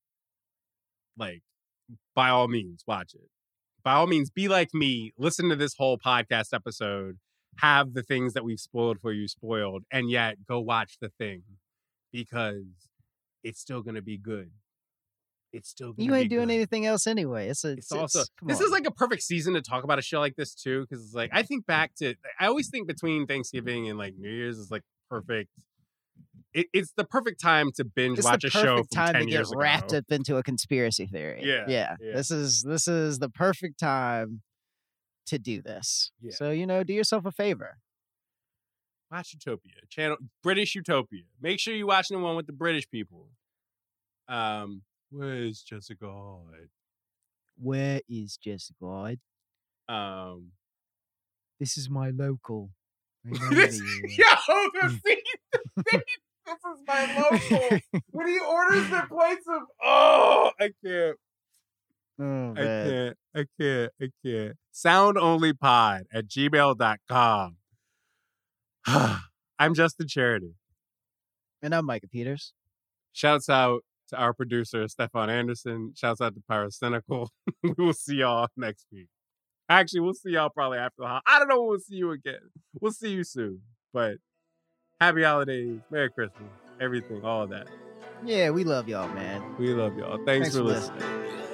like by all means, watch it. By all means, be like me. Listen to this whole podcast episode. Have the things that we've spoiled for you spoiled, and yet go watch the thing because it's still gonna be good. It's still gonna You ain't doing good. anything else anyway. It's a. It's also come this on. is like a perfect season to talk about a show like this too, because it's like I think back to I always think between Thanksgiving and like New Year's is like perfect. It, it's the perfect time to binge it's watch the a show perfect time to get wrapped ago. up into a conspiracy theory. Yeah, yeah, yeah. This is this is the perfect time to do this. Yeah. So you know, do yourself a favor. Watch Utopia channel British Utopia. Make sure you're watching the one with the British people. Um, where's Jessica Hyde? Where is Jessica Hyde? Um, This is my local. this, yo, the the this is my local. when he orders the plates of oh i can't. Oh, i can't i can't i can't. Sound only pod at gmail.com i'm justin charity. And I'm Micah Peters. shouts out to our producer stefan anderson. Shouts out to pyrocynical. We will see y'all next week. Actually we'll see y'all probably after the hol- i don't know when we'll see you again. We'll see you soon but happy holidays merry christmas everything all of that Yeah, we love y'all, man. we love y'all thanks, Thanks for for listening listening.